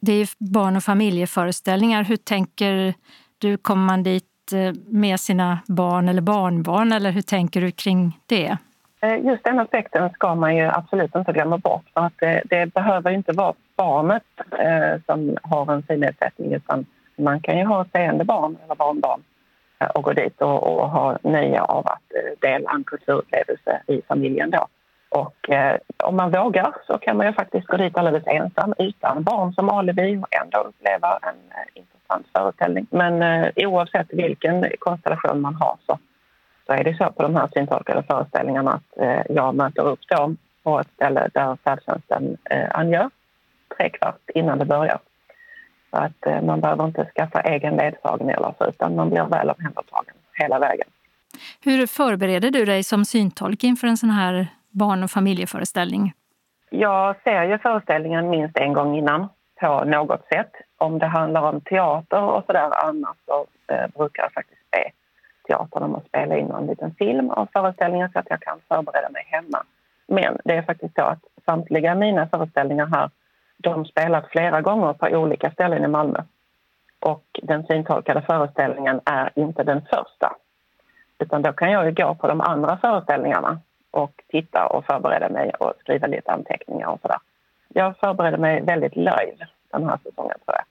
Det är barn och familjeföreställningar. Hur tänker du? Kommer man dit eh, med sina barn eller barnbarn eller hur tänker du kring det? Eh, just den aspekten ska man ju absolut inte glömma bort. För att det, det behöver inte vara barnet eh, som har en synnedsättning utan man kan ju ha seende barn eller barnbarn eh, och gå dit och, och, ha nöje av att eh, dela en kulturupplevelse i familjen. Då. Och eh, om man vågar så kan man ju faktiskt gå dit alldeles ensam utan barn som alibi och ändå uppleva en eh, intressant föreställning. Men eh, oavsett vilken konstellation man har så, så är det så på de här syntolkade föreställningarna att eh, jag möter upp dem på ett ställe där färdtjänsten eh, angör tre kvart innan det börjar. Så att eh, man behöver inte skaffa egen ledsagning eller så, utan man blir väl omhändertagen hela vägen. Hur förbereder du dig som syntolk inför en sån här barn och familjeföreställning? Jag ser ju föreställningen minst en gång innan på något sätt. Om det handlar om teater och sådär annars så eh, brukar jag faktiskt be teatern om att spela in en liten film av föreställningen så att jag kan förbereda mig hemma. Men det är faktiskt så att samtliga mina föreställningar här de spelas flera gånger på olika ställen i Malmö. Och den syntolkade föreställningen är inte den första. Utan då kan jag ju gå på de andra föreställningarna och titta och förbereda mig och skriva lite anteckningar och sådär. Jag förbereder mig väldigt live den här säsongen tror jag.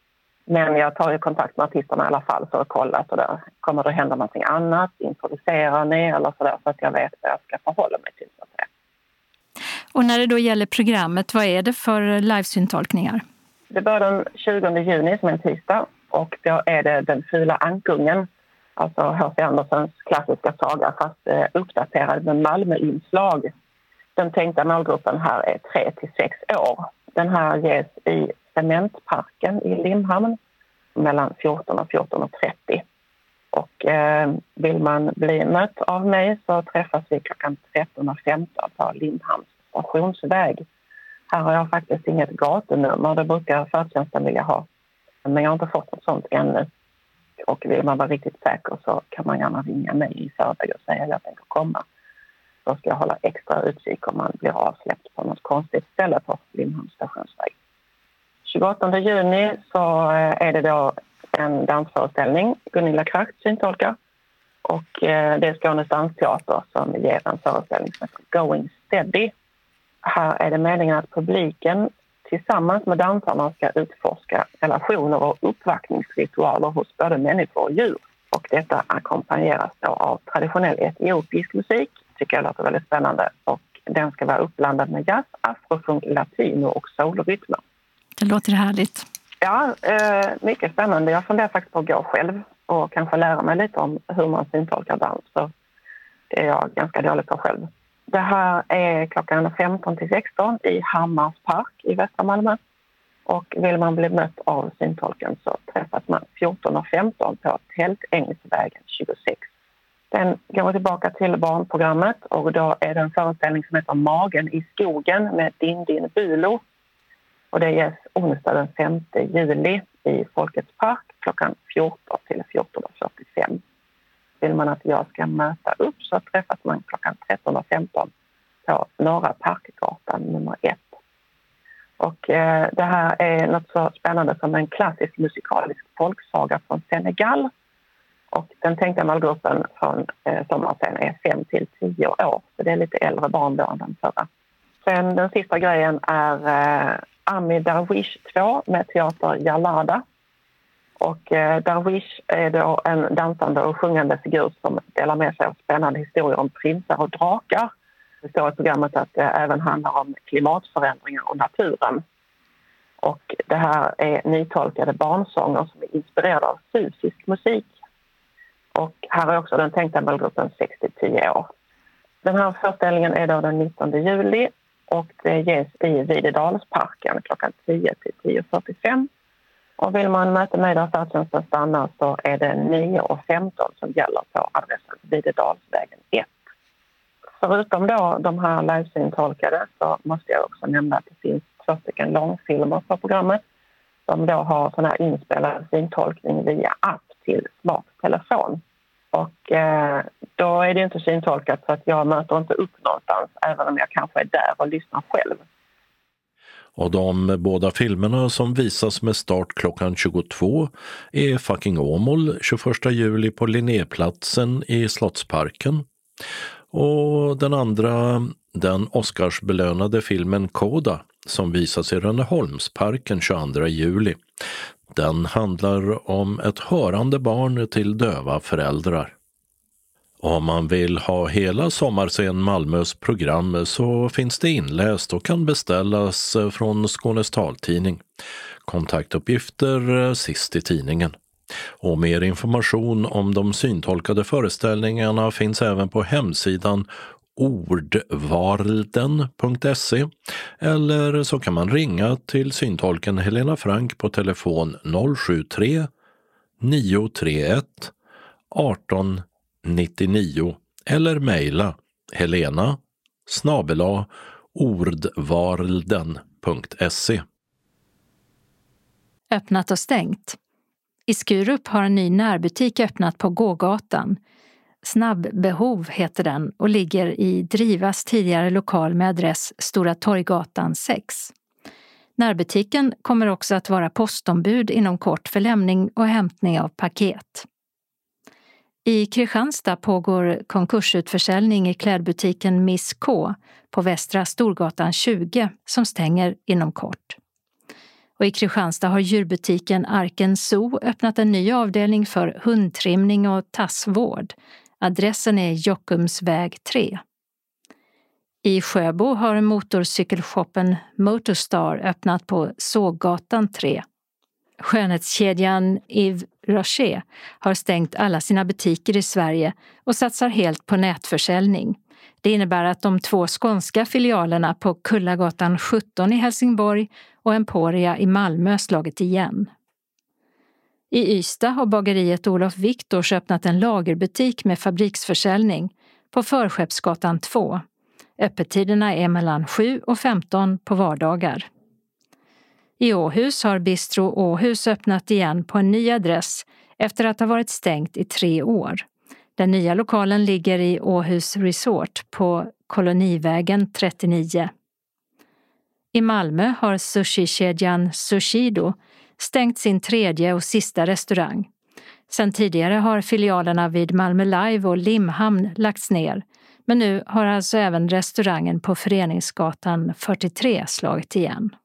Men jag tar ju kontakt med artisterna i alla fall för att kolla. Så där. Kommer det hända någonting annat? Introducerar ni? Eller så, där, så att jag vet vad jag ska förhålla mig till. Så att säga. Och när det då gäller programmet, vad är det för livesyntolkningar? Det börjar den 20 juni som är en tisdag och då är det Den fula ankungen alltså H.C. Andersens klassiska saga fast eh, uppdaterad med Malmöinslag. Den tänkta målgruppen här är 3 till 6 år. Den här ges i Cementparken i Limhamn mellan 14 och 14.30. Och eh, vill man bli mött av mig så träffas vi klockan 13.15 på Limhamns stationsväg. Här har jag faktiskt inget gatunummer, det brukar färdtjänsten vilja ha. Men jag har inte fått något sånt ännu. Och vill man vara riktigt säker så kan man gärna ringa mig i förväg och säga att jag tänker komma. Då ska jag hålla extra utkik om man blir avsläppt på något konstigt ställe på Limhamns stationsväg. 28 juni så eh, är det då en dansföreställning, Gunilla Kracht syntolkar. Och eh, det är Skånes dansteater som ger en föreställning som heter Going Steady. Här är det meningen att publiken tillsammans med dansarna ska utforska relationer och uppvaktningsritualer hos både människor och djur. Och detta ackompanjeras då av traditionell etiopisk musik, tycker jag låter väldigt spännande. Och den ska vara uppblandad med jazz, afrofunk, latino och soulrytmer. Det låter härligt. Ja, eh, mycket spännande. Jag funderar faktiskt på att gå själv och kanske lära mig lite om hur man syntolkar dans. Så det är jag ganska dålig på själv. Det här är klockan 15 till 16 i Hammars park i västra Malmö. Och vill man bli mött av syntolken så träffas man 14.15 på Tältängsvägen 26. Sen går vi tillbaka till barnprogrammet och då är det en föreställning som heter Magen i skogen med Din Din Bulo. Och det ges onsdag den 5 juli i Folkets park klockan 14 till 14.45. Vill man att jag ska möta upp så träffas man klockan 13.15 på Norra Parkgatan nummer 1. Och eh, det här är något så spännande som en klassisk musikalisk folksaga från Senegal. Och den tänkta målgruppen från eh, sommarscen är 5 till 10 år, så det är lite äldre barn då än den förra. Sen den sista grejen är eh, Ami Darwish 2 med Teater Jalada och eh, Darwish är då en dansande och sjungande figur som delar med sig av spännande historier om prinsar och drakar. Det står i programmet att det även handlar om klimatförändringar och naturen. Och det här är nytolkade barnsånger som är inspirerade av susisk musik. Och här är också den tänkta målgruppen 6-10 år. Den här föreställningen är då den 19 juli och det ges i Videdalsparken klockan 10 till 10.45 och vill man möta mig där färdtjänsten stannar så är det 9.15 som gäller på adressen Videdalsvägen 1. Förutom då de här livesyntolkade så måste jag också nämna att det finns två stycken långfilmer på programmet som då har sån här inspelad syntolkning via app till smart telefon. Och eh, då är det inte syntolkat så att jag möter inte upp någonstans även om jag kanske är där och lyssnar själv. Och de båda filmerna som visas med start klockan 22 är Fucking Åmål 21 juli på Linnéplatsen i Slottsparken. Och den andra, den Oscarsbelönade filmen Koda som visas i Rönneholmsparken 22 juli. Den handlar om ett hörande barn till döva föräldrar. Om man vill ha hela Sommarscen Malmös program så finns det inläst och kan beställas från Skånes taltidning. Kontaktuppgifter sist i tidningen. Och mer information om de syntolkade föreställningarna finns även på hemsidan ordvarlden.se eller så kan man ringa till syntolken Helena Frank på telefon 073 931 18 99 eller mejla helena snabela ordvarlden.se. Öppnat och stängt. I Skurup har en ny närbutik öppnat på gågatan. Snabbbehov heter den och ligger i Drivas tidigare lokal med adress Stora Torggatan 6. Närbutiken kommer också att vara postombud inom kort för lämning och hämtning av paket. I Kristianstad pågår konkursutförsäljning i klädbutiken Miss K på Västra Storgatan 20 som stänger inom kort. Och I Kristianstad har djurbutiken Arken Zoo öppnat en ny avdelning för hundtrimning och tassvård. Adressen är Jockumsväg 3. I Sjöbo har motorcykelshoppen Motorstar öppnat på Såggatan 3. Skönhetskedjan Yves Rocher har stängt alla sina butiker i Sverige och satsar helt på nätförsäljning. Det innebär att de två skånska filialerna på Kullagatan 17 i Helsingborg och Emporia i Malmö slagit igen. I Ystad har bageriet Olof Viktors öppnat en lagerbutik med fabriksförsäljning på Förskeppsgatan 2. Öppettiderna är mellan 7 och 15 på vardagar. I Åhus har Bistro Åhus öppnat igen på en ny adress efter att ha varit stängt i tre år. Den nya lokalen ligger i Åhus Resort på Kolonivägen 39. I Malmö har sushikedjan Sushido stängt sin tredje och sista restaurang. Sedan tidigare har filialerna vid Malmö Live och Limhamn lagts ner, men nu har alltså även restaurangen på Föreningsgatan 43 slagit igen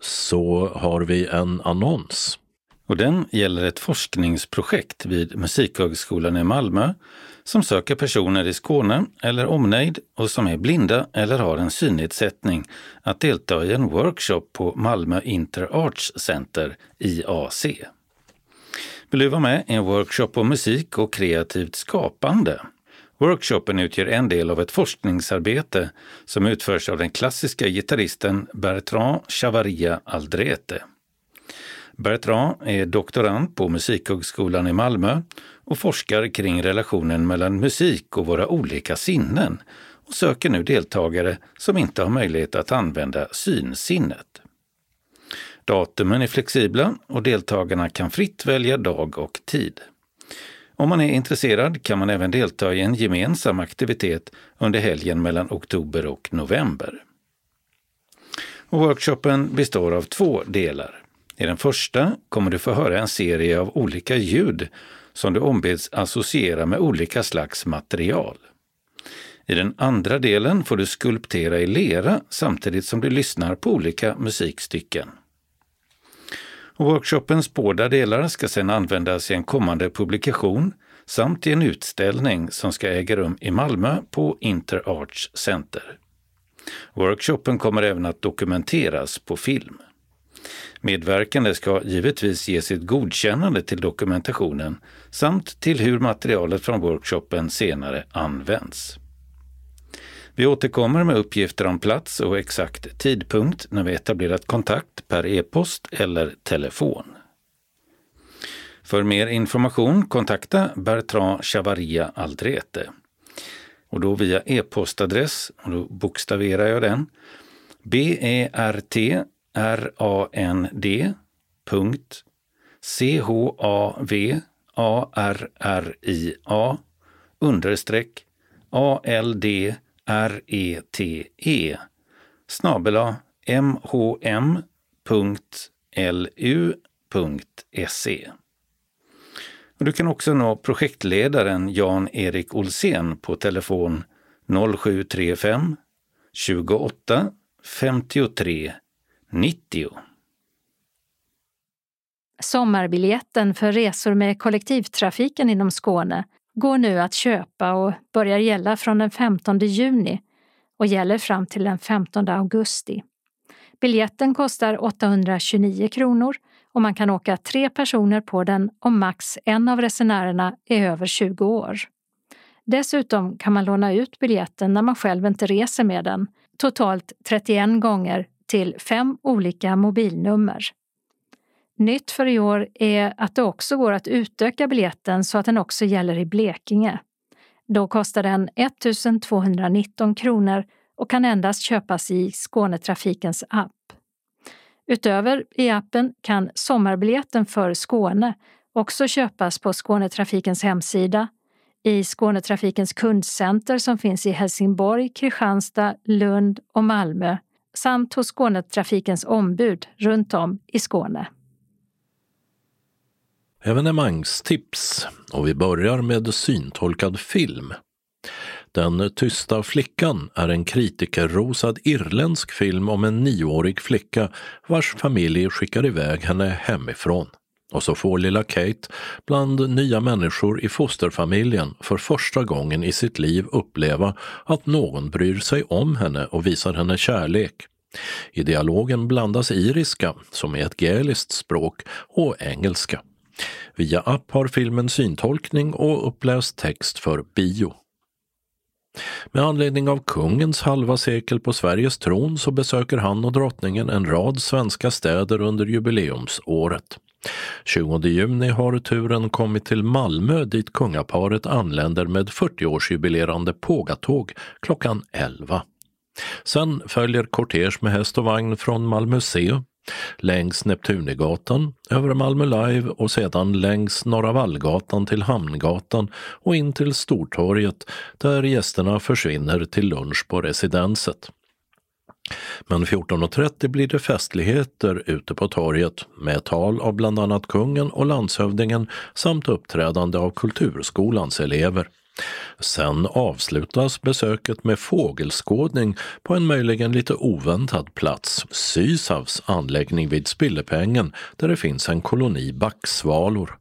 så har vi en annons. Och den gäller ett forskningsprojekt vid Musikhögskolan i Malmö som söker personer i Skåne eller omnejd och som är blinda eller har en synnedsättning att delta i en workshop på Malmö Interarts Center, IAC. Vill du vara med i en workshop om musik och kreativt skapande? Workshopen utgör en del av ett forskningsarbete som utförs av den klassiska gitarristen Bertrand Chavaria Aldrete. Bertrand är doktorand på Musikhögskolan i Malmö och forskar kring relationen mellan musik och våra olika sinnen och söker nu deltagare som inte har möjlighet att använda synsinnet. Datumen är flexibla och deltagarna kan fritt välja dag och tid. Om man är intresserad kan man även delta i en gemensam aktivitet under helgen mellan oktober och november. Och workshopen består av två delar. I den första kommer du få höra en serie av olika ljud som du ombeds associera med olika slags material. I den andra delen får du skulptera i lera samtidigt som du lyssnar på olika musikstycken. Workshopens båda delar ska sedan användas i en kommande publikation samt i en utställning som ska äga rum i Malmö på Interarts Center. Workshopen kommer även att dokumenteras på film. Medverkande ska givetvis ge sitt godkännande till dokumentationen samt till hur materialet från workshopen senare används. Vi återkommer med uppgifter om plats och exakt tidpunkt när vi etablerat kontakt per e-post eller telefon. För mer information kontakta Bertrand Chavaria Aldrete. Och då via e-postadress, och då bokstaverar jag den, BERT R-A-N-D punkt C-H-A-V A-R-R-I-A understreck A-L-D-R-E-T-E snabela mhm.lu.se. Du kan också nå projektledaren Jan-Erik Olsén på telefon 0735 28 53 90. Sommarbiljetten för resor med kollektivtrafiken inom Skåne går nu att köpa och börjar gälla från den 15 juni och gäller fram till den 15 augusti. Biljetten kostar 829 kronor och man kan åka tre personer på den om max en av resenärerna är över 20 år. Dessutom kan man låna ut biljetten när man själv inte reser med den, totalt 31 gånger till fem olika mobilnummer. Nytt för i år är att det också går att utöka biljetten så att den också gäller i Blekinge. Då kostar den 1 219 kronor och kan endast köpas i Skånetrafikens app. Utöver i appen kan sommarbiljetten för Skåne också köpas på Skånetrafikens hemsida, i Skånetrafikens kundcenter som finns i Helsingborg, Kristianstad, Lund och Malmö samt hos Skånetrafikens ombud runt om i Skåne. Evenemangstips och vi börjar med syntolkad film. Den tysta flickan är en kritikerrosad irländsk film om en nioårig flicka vars familj skickar iväg henne hemifrån. Och så får lilla Kate bland nya människor i fosterfamiljen för första gången i sitt liv uppleva att någon bryr sig om henne och visar henne kärlek. I dialogen blandas iriska, som är ett gäliskt språk, och engelska. Via app har filmen syntolkning och uppläst text för bio. Med anledning av kungens halva sekel på Sveriges tron så besöker han och drottningen en rad svenska städer under jubileumsåret. 20 juni har turen kommit till Malmö dit kungaparet anländer med 40-årsjubilerande pågatåg klockan 11. Sen följer kortege med häst och vagn från Malmö C längs Neptunigatan, över Malmö Live och sedan längs Norra Vallgatan till Hamngatan och in till Stortorget där gästerna försvinner till lunch på residenset. Men 14.30 blir det festligheter ute på torget med tal av bland annat kungen och landshövdingen samt uppträdande av Kulturskolans elever. Sen avslutas besöket med fågelskådning på en möjligen lite oväntad plats, Sysavs anläggning vid Spillepengen där det finns en koloni backsvalor.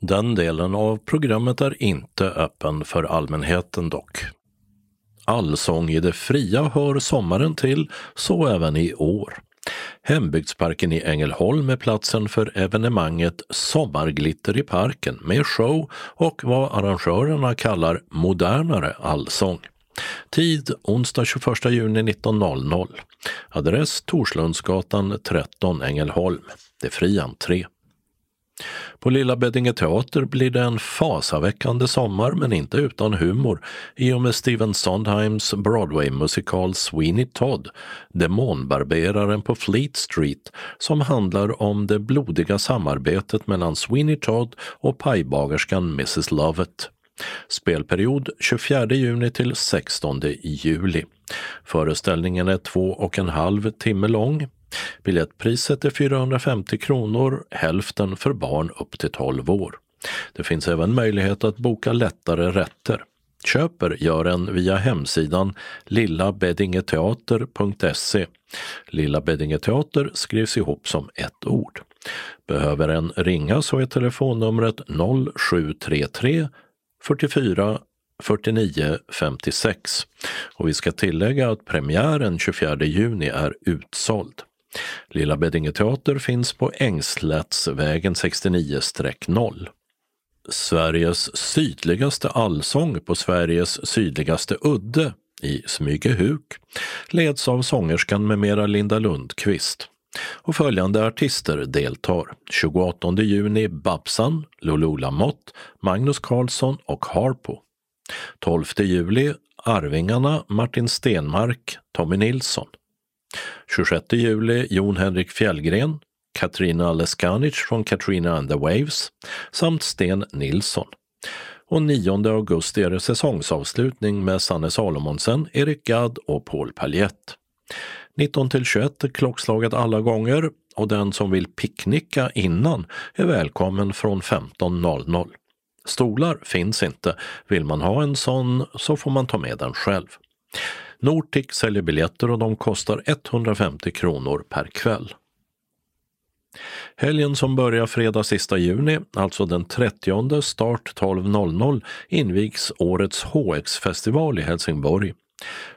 Den delen av programmet är inte öppen för allmänheten dock. Allsång i det fria hör sommaren till, så även i år. Hembygdsparken i Ängelholm är platsen för evenemanget Sommarglitter i parken med show och vad arrangörerna kallar modernare allsång. Tid onsdag 21 juni 19.00. Adress Torslundsgatan 13 Ängelholm. Det är fri entré. På Lilla Beddinge Teater blir det en fasaväckande sommar men inte utan humor i och med Stephen Sondheims Broadway-musikal Sweeney Todd, demonbarberaren på Fleet Street, som handlar om det blodiga samarbetet mellan Sweeney Todd och pajbagerskan Mrs Lovett. Spelperiod 24 juni till 16 juli. Föreställningen är två och en halv timme lång. Biljettpriset är 450 kronor, hälften för barn upp till 12 år. Det finns även möjlighet att boka lättare rätter. Köper gör en via hemsidan lillabeddingeteater.se. Lilla Beddingeteater skrivs ihop som ett ord. Behöver en ringa så är telefonnumret 0733 44 49 56. Och vi ska tillägga att premiären 24 juni är utsåld. Lilla Beddinge Teater finns på Ängslättsvägen 69-0. Sveriges sydligaste allsång på Sveriges sydligaste udde i Smygehuk leds av sångerskan med mera Linda Lundqvist. Och följande artister deltar. 28 juni Babsan, Lulu Lamotte, Magnus Carlsson och Harpo. 12 juli Arvingarna Martin Stenmark, Tommy Nilsson. 26 juli Jon Henrik Fjällgren, Katrina Leskanic från Katrina and the Waves samt Sten Nilsson. Och 9 augusti är det säsongsavslutning med Sanne Salomonsen, Erik Gadd och Paul Paljett. 19 till 21 är klockslaget alla gånger och den som vill picknicka innan är välkommen från 15.00. Stolar finns inte. Vill man ha en sån så får man ta med den själv. Nortic säljer biljetter och de kostar 150 kronor per kväll. Helgen som börjar fredag sista juni, alltså den 30 start 12.00, invigs årets HX-festival i Helsingborg.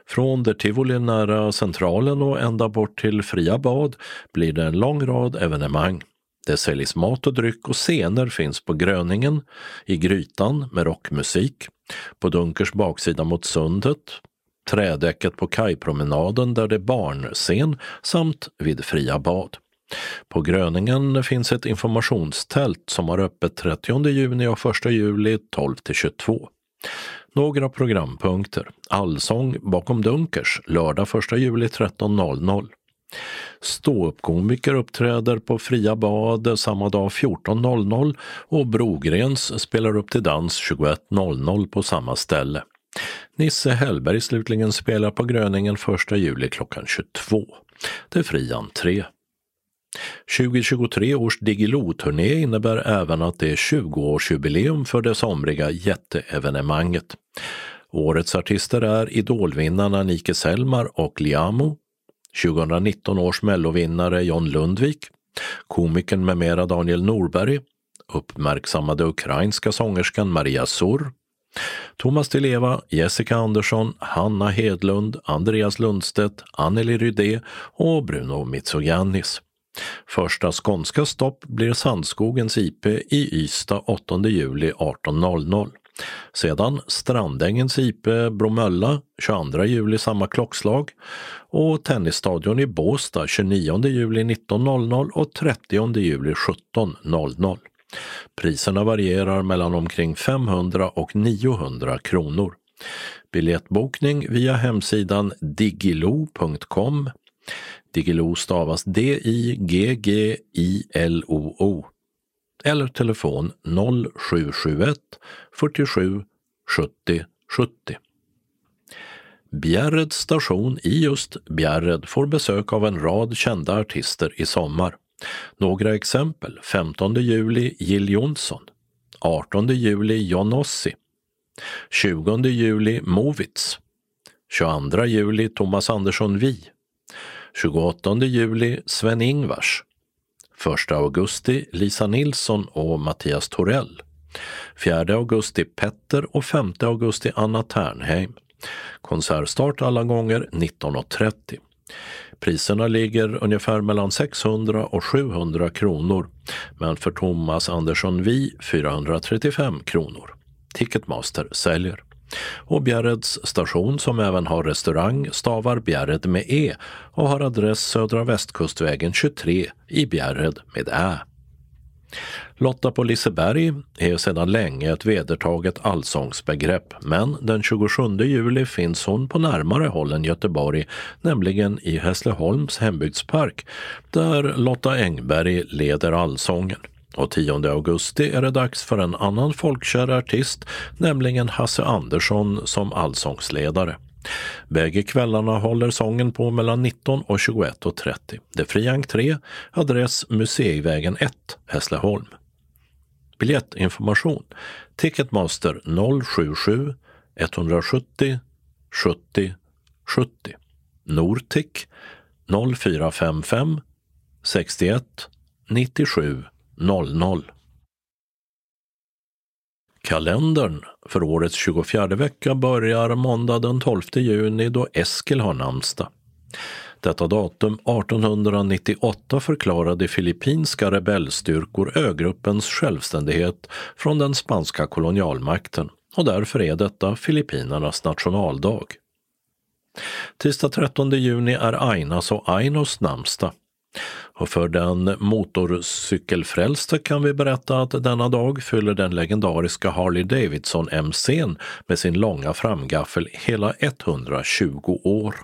Från The Tivoli nära Centralen och ända bort till Fria bad blir det en lång rad evenemang. Det säljs mat och dryck och scener finns på Gröningen, i Grytan med rockmusik, på Dunkers baksida mot sundet, trädäcket på kajpromenaden där det är barnscen samt vid Fria bad. På Gröningen finns ett informationstält som har öppet 30 juni och 1 juli 12 till 22. Några programpunkter. Allsång bakom Dunkers lördag 1 juli 13.00. Ståuppkomiker uppträder på Fria bad samma dag 14.00 och Brogrens spelar upp till dans 21.00 på samma ställe. Nisse Hellberg slutligen spelar på Gröningen 1 juli klockan 22. Det är fri entré. 2023 års Digilo-turné innebär även att det är 20-årsjubileum för det somriga jätteevenemanget. Årets artister är idolvinnarna Nike Selmar och Liamo, 2019 års mellovinnare John Lundvik, komikern med mera Daniel Norberg, uppmärksammade ukrainska sångerskan Maria Sur, Thomas Di Leva, Jessica Andersson, Hanna Hedlund, Andreas Lundstedt, Anneli Rydé och Bruno Mitsogiannis. Första skånska stopp blir Sandskogens IP i Ystad 8 juli 18.00. Sedan Strandängens IP Bromölla 22 juli samma klockslag och Tennisstadion i Båstad 29 juli 19.00 och 30 juli 17.00. Priserna varierar mellan omkring 500 och 900 kronor. Biljettbokning via hemsidan digilo.com. Digilo stavas D-I-G-G-I-L-O-O eller telefon 0771 47 70 70. Bjärred station i just Bjärred får besök av en rad kända artister i sommar. Några exempel. 15 juli Jill Johnson. 18 juli John Ossi. 20 juli Movits 22 juli Thomas Andersson Vi 28 juli Sven-Ingvars 1 augusti Lisa Nilsson och Mattias Torell. 4 augusti Petter och 5 augusti Anna Ternheim. Konsertstart alla gånger 19.30. Priserna ligger ungefär mellan 600 och 700 kronor, men för Thomas Andersson Vi 435 kronor. Ticketmaster säljer. Och Bjärreds station som även har restaurang stavar Bjärred med E och har adress Södra Västkustvägen 23 i Bjärred med Ä. Lotta på Liseberg är sedan länge ett vedertaget allsångsbegrepp men den 27 juli finns hon på närmare håll än Göteborg, nämligen i Hässleholms hembygdspark där Lotta Engberg leder allsången. Och 10 augusti är det dags för en annan folkkär artist, nämligen Hasse Andersson som allsångsledare. Bägge kvällarna håller sången på mellan 19 och 21.30. Det är fri entré, adress Museivägen 1, Hässleholm. Biljettinformation Ticketmaster 077 170 70 70 Nortic 0455 61 97 00 Kalendern för årets 24 vecka börjar måndag den 12 juni då Eskil har namnsdag. Detta datum 1898 förklarade filippinska rebellstyrkor ögruppens självständighet från den spanska kolonialmakten och därför är detta Filippinernas nationaldag. Tisdag 13 juni är Ainas och Ainos namnsdag. Och för den motorcykelfrälste kan vi berätta att denna dag fyller den legendariska Harley Davidson MC'n med sin långa framgaffel hela 120 år.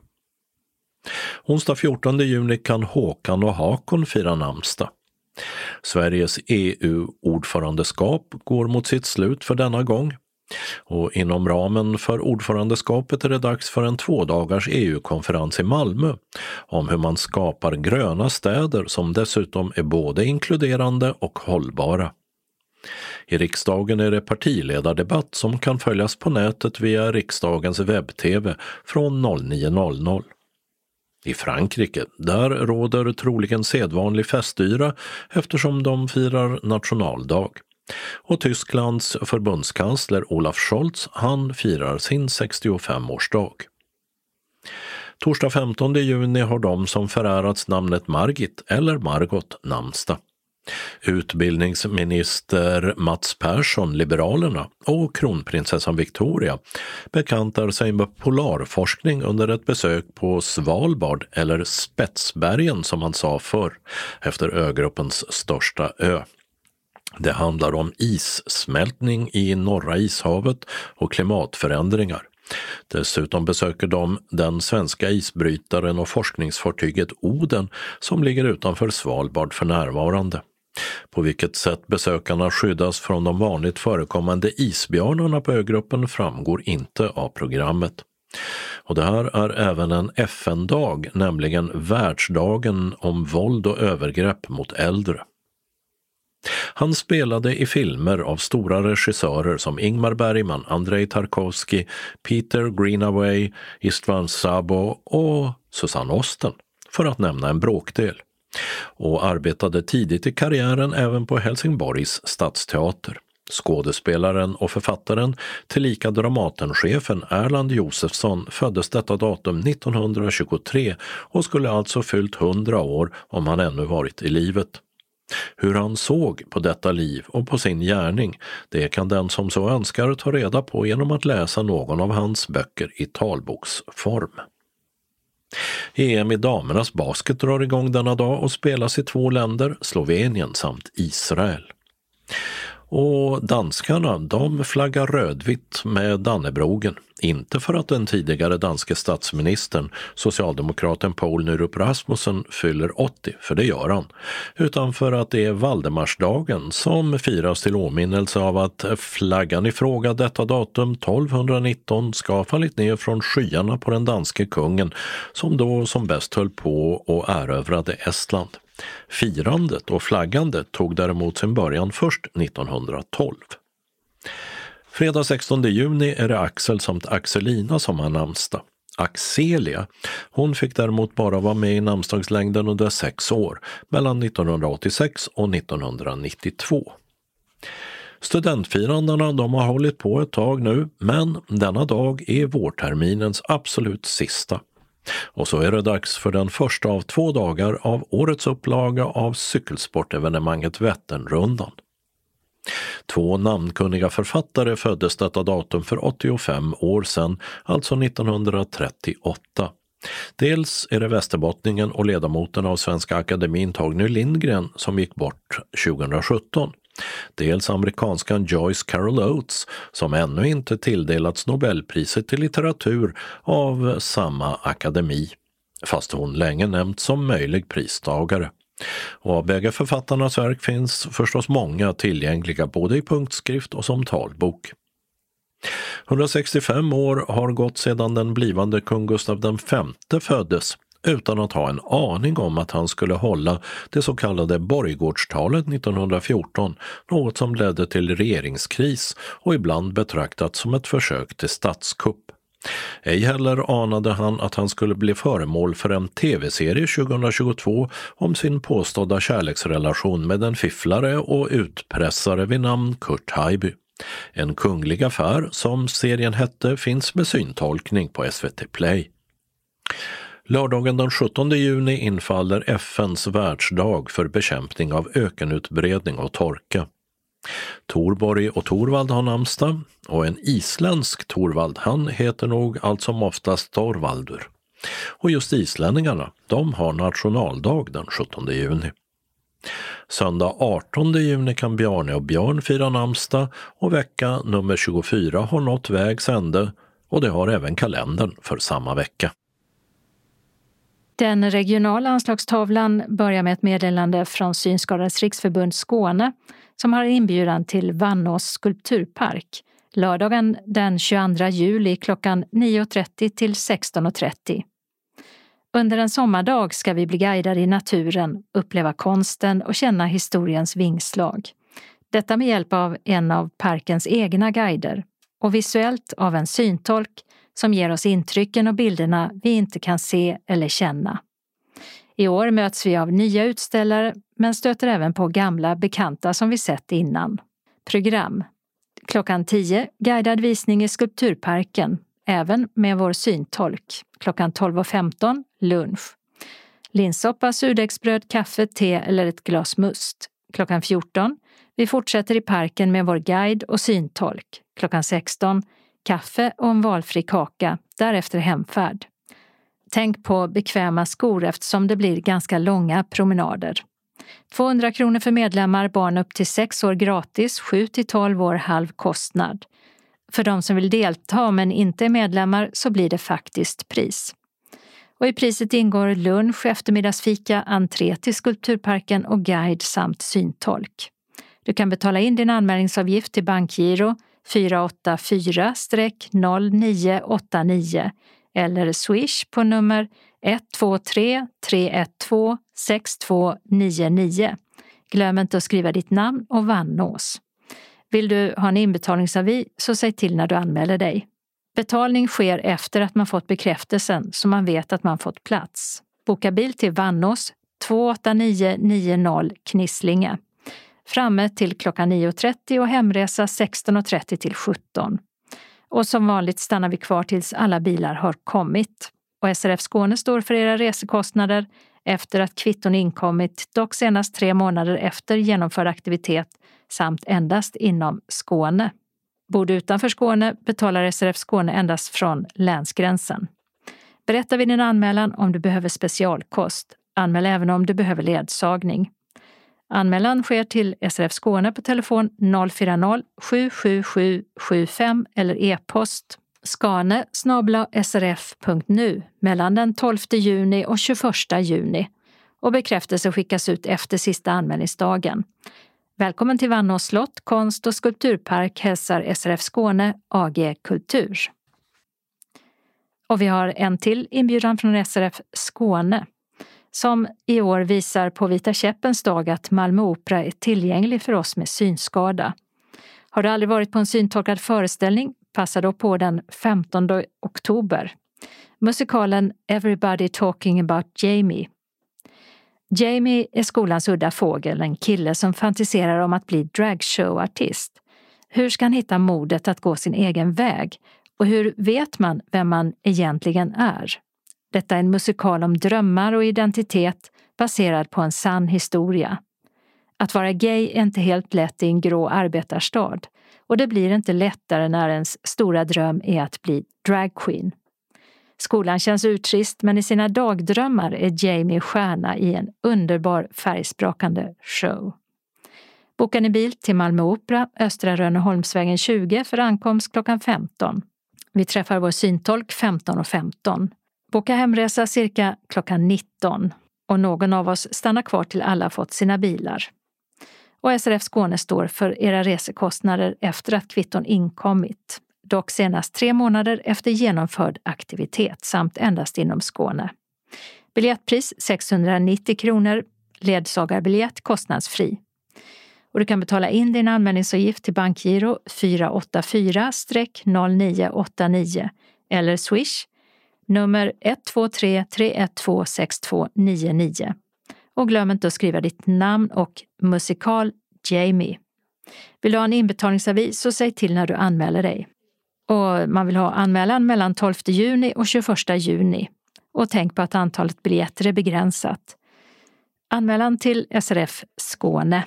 Onsdag 14 juni kan Håkan och Hakon fira namnsdag. Sveriges EU-ordförandeskap går mot sitt slut för denna gång. Och inom ramen för ordförandeskapet är det dags för en tvådagars EU-konferens i Malmö om hur man skapar gröna städer som dessutom är både inkluderande och hållbara. I riksdagen är det partiledardebatt som kan följas på nätet via riksdagens webb-tv från 09.00. I Frankrike, där råder troligen sedvanlig festyra eftersom de firar nationaldag. Och Tysklands förbundskansler Olaf Scholz, han firar sin 65-årsdag. Torsdag 15 juni har de som förärats namnet Margit eller Margot namnsdag. Utbildningsminister Mats Persson, Liberalerna, och kronprinsessan Victoria bekantar sig med polarforskning under ett besök på Svalbard, eller Spetsbergen som man sa förr, efter ögruppens största ö. Det handlar om issmältning i Norra ishavet och klimatförändringar. Dessutom besöker de den svenska isbrytaren och forskningsfartyget Oden som ligger utanför Svalbard för närvarande. På vilket sätt besökarna skyddas från de vanligt förekommande isbjörnarna på ögruppen framgår inte av programmet. Och det här är även en FN-dag, nämligen Världsdagen om våld och övergrepp mot äldre. Han spelade i filmer av stora regissörer som Ingmar Bergman, Andrei Tarkovsky, Peter Greenaway, Istvan Sabo och Susanne Osten, för att nämna en bråkdel. Och arbetade tidigt i karriären även på Helsingborgs stadsteater. Skådespelaren och författaren, tillika Dramatenchefen Erland Josefsson föddes detta datum 1923 och skulle alltså fyllt 100 år om han ännu varit i livet. Hur han såg på detta liv och på sin gärning, det kan den som så önskar ta reda på genom att läsa någon av hans böcker i talboksform. EM i damernas basket drar igång denna dag och spelas i två länder, Slovenien samt Israel. Och danskarna, de flaggar rödvitt med Dannebrogen. Inte för att den tidigare danske statsministern, socialdemokraten Poul Nyrup Rasmussen, fyller 80, för det gör han, utan för att det är Valdemarsdagen som firas till åminnelse av att flaggan i fråga detta datum 1219 ska ha fallit ner från skyarna på den danske kungen som då som bäst höll på och erövrade Estland. Firandet och flaggandet tog däremot sin början först 1912. Fredag 16 juni är det Axel samt Axelina som har namnsdag. Axelia, hon fick däremot bara vara med i namnsdagslängden under sex år, mellan 1986 och 1992. Studentfirandena de har hållit på ett tag nu, men denna dag är vårterminens absolut sista. Och så är det dags för den första av två dagar av årets upplaga av cykelsportevenemanget Vätternrundan. Två namnkunniga författare föddes detta datum för 85 år sedan, alltså 1938. Dels är det västerbottningen och ledamoten av Svenska Akademin Torgny Lindgren som gick bort 2017. Dels amerikanskan Joyce Carol Oates som ännu inte tilldelats Nobelpriset i litteratur av samma akademi, fast hon länge nämnts som möjlig pristagare. Och av bägge författarnas verk finns förstås många tillgängliga både i punktskrift och som talbok. 165 år har gått sedan den blivande kung Gustav V föddes utan att ha en aning om att han skulle hålla det så kallade borggårdstalet 1914, något som ledde till regeringskris och ibland betraktats som ett försök till statskupp. Ej heller anade han att han skulle bli föremål för en tv-serie 2022 om sin påstådda kärleksrelation med en fifflare och utpressare vid namn Kurt Haijby. En kunglig affär, som serien hette, finns med syntolkning på SVT Play. Lördagen den 17 juni infaller FNs världsdag för bekämpning av ökenutbredning och torka. Torborg och Torvald har namnsdag och en isländsk Torvald, han heter nog allt som oftast Torvaldur. Och just islänningarna, de har nationaldag den 17 juni. Söndag 18 juni kan Bjarne och Björn fira namnsdag och vecka nummer 24 har nått vägs ände och det har även kalendern för samma vecka. Den regionala anslagstavlan börjar med ett meddelande från Synskadades riksförbund Skåne som har inbjudan till Vannås skulpturpark lördagen den 22 juli klockan 9.30 till 16.30. Under en sommardag ska vi bli guidade i naturen, uppleva konsten och känna historiens vingslag. Detta med hjälp av en av parkens egna guider och visuellt av en syntolk som ger oss intrycken och bilderna vi inte kan se eller känna. I år möts vi av nya utställare men stöter även på gamla bekanta som vi sett innan. Program Klockan 10 guidad visning i Skulpturparken, även med vår syntolk. Klockan 12.15 lunch. Linssoppa, surdegsbröd, kaffe, te eller ett glas must. Klockan 14 vi fortsätter i parken med vår guide och syntolk. Klockan 16 kaffe och en valfri kaka, därefter hemfärd. Tänk på bekväma skor eftersom det blir ganska långa promenader. 200 kronor för medlemmar, barn upp till 6 år gratis, 7 till 12 år halv kostnad. För de som vill delta men inte är medlemmar så blir det faktiskt pris. Och I priset ingår lunch, eftermiddagsfika, entré till Skulpturparken och guide samt syntolk. Du kan betala in din anmälningsavgift till bankgiro 484-0989 eller swish på nummer 123 312 6299. Glöm inte att skriva ditt namn och Vannås. Vill du ha en inbetalningsavi så säg till när du anmäler dig. Betalning sker efter att man fått bekräftelsen så man vet att man fått plats. Boka bil till Vannås 28990 Knislinge. Framme till klockan 9.30 och hemresa 16.30 till 17. Och som vanligt stannar vi kvar tills alla bilar har kommit. Och SRF Skåne står för era resekostnader efter att kvitton inkommit, dock senast tre månader efter genomförd aktivitet samt endast inom Skåne. Bor du utanför Skåne betalar SRF Skåne endast från länsgränsen. Berätta vid din anmälan om du behöver specialkost. Anmäl även om du behöver ledsagning. Anmälan sker till SRF Skåne på telefon 040-777 75 eller e-post skane srf.nu mellan den 12 juni och 21 juni och bekräftelse skickas ut efter sista anmälningsdagen. Välkommen till Vannås slott, konst och skulpturpark hälsar SRF Skåne AG Kultur. Och vi har en till inbjudan från SRF Skåne som i år visar på Vita käppens dag att Malmö Opera är tillgänglig för oss med synskada. Har du aldrig varit på en syntolkad föreställning? Passa då på den 15 oktober. Musikalen Everybody Talking About Jamie. Jamie är skolans udda fågel, en kille som fantiserar om att bli dragshowartist. Hur ska han hitta modet att gå sin egen väg? Och hur vet man vem man egentligen är? Detta är en musikal om drömmar och identitet baserad på en sann historia. Att vara gay är inte helt lätt i en grå arbetarstad och det blir inte lättare när ens stora dröm är att bli dragqueen. Skolan känns urtrist men i sina dagdrömmar är Jamie stjärna i en underbar färgsprakande show. Boka ni bil till Malmö Opera, Östra Rönneholmsvägen 20 för ankomst klockan 15. Vi träffar vår syntolk 15.15. 15. Boka hemresa cirka klockan 19 och någon av oss stannar kvar till alla fått sina bilar. Och SRF Skåne står för era resekostnader efter att kvitton inkommit, dock senast tre månader efter genomförd aktivitet samt endast inom Skåne. Biljettpris 690 kronor, ledsagarbiljett kostnadsfri. Och du kan betala in din anmälningsavgift till bankgiro 484-0989 eller swish nummer 123 312 6299. Och glöm inte att skriva ditt namn och musikal Jamie. Vill du ha en inbetalningsavi så säg till när du anmäler dig. Och man vill ha anmälan mellan 12 juni och 21 juni. Och tänk på att antalet biljetter är begränsat. Anmälan till SRF Skåne.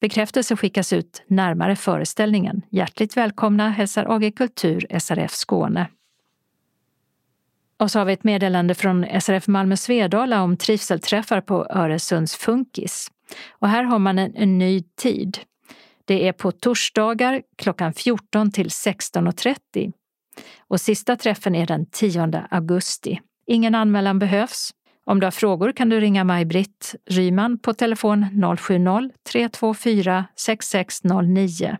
Bekräftelse skickas ut närmare föreställningen. Hjärtligt välkomna hälsar AG Kultur SRF Skåne. Och så har vi ett meddelande från SRF Malmö Svedala om trivselträffar på Öresunds Funkis. Och här har man en, en ny tid. Det är på torsdagar klockan 14 till 16.30. Och sista träffen är den 10 augusti. Ingen anmälan behövs Om du har frågor kan du ringa Maj-Britt Ryman på telefon 070-324 6609.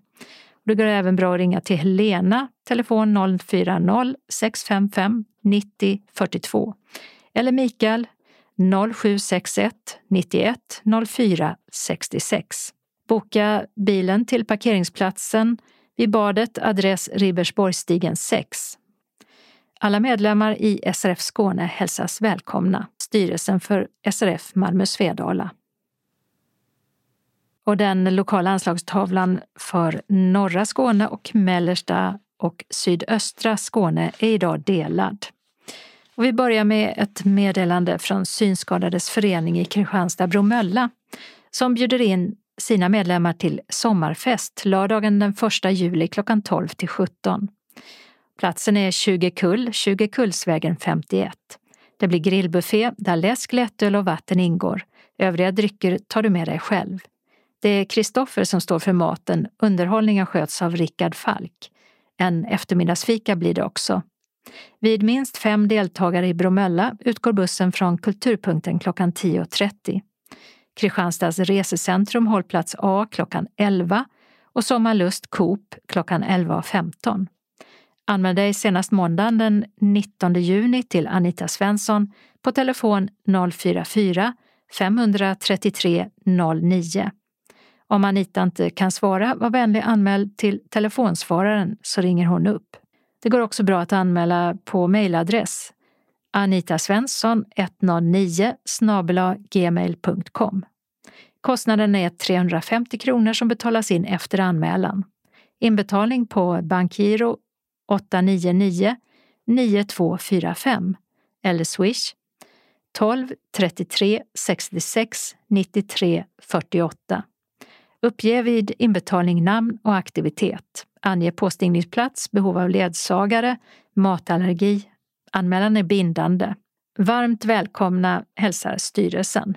Det går även bra att ringa till Helena, telefon 040-655 90 42 eller Mikael 0761 91 04 66. Boka bilen till parkeringsplatsen vid badet, adress Ribersborgsstigen 6. Alla medlemmar i SRF Skåne hälsas välkomna. Styrelsen för SRF Malmö Svedala. Och den lokala anslagstavlan för norra Skåne och mellersta och sydöstra Skåne är idag delad. Och vi börjar med ett meddelande från Synskadades förening i Kristianstad-Bromölla som bjuder in sina medlemmar till sommarfest lördagen den 1 juli klockan 12 till 17. Platsen är 20 kull, 20 Kullsvägen 51. Det blir grillbuffé där läsk, lättöl och vatten ingår. Övriga drycker tar du med dig själv. Det är Kristoffer som står för maten. Underhållningen sköts av Rickard Falk. En eftermiddagsfika blir det också. Vid minst fem deltagare i Bromölla utgår bussen från Kulturpunkten klockan 10.30. Kristianstads resecentrum hållplats A klockan 11 och Sommarlust Coop klockan 11.15. Anmäl dig senast måndagen den 19 juni till Anita Svensson på telefon 044 533 09. Om Anita inte kan svara, var vänlig anmäl till telefonsvararen så ringer hon upp. Det går också bra att anmäla på mejladress anitasvensson 109 gmail.com. Kostnaden är 350 kronor som betalas in efter anmälan. Inbetalning på bankgiro 899 9245 eller swish 12 33 66 93 48. Uppge vid inbetalning namn och aktivitet. Ange påstigningsplats, behov av ledsagare, matallergi. Anmälan är bindande. Varmt välkomna hälsar styrelsen.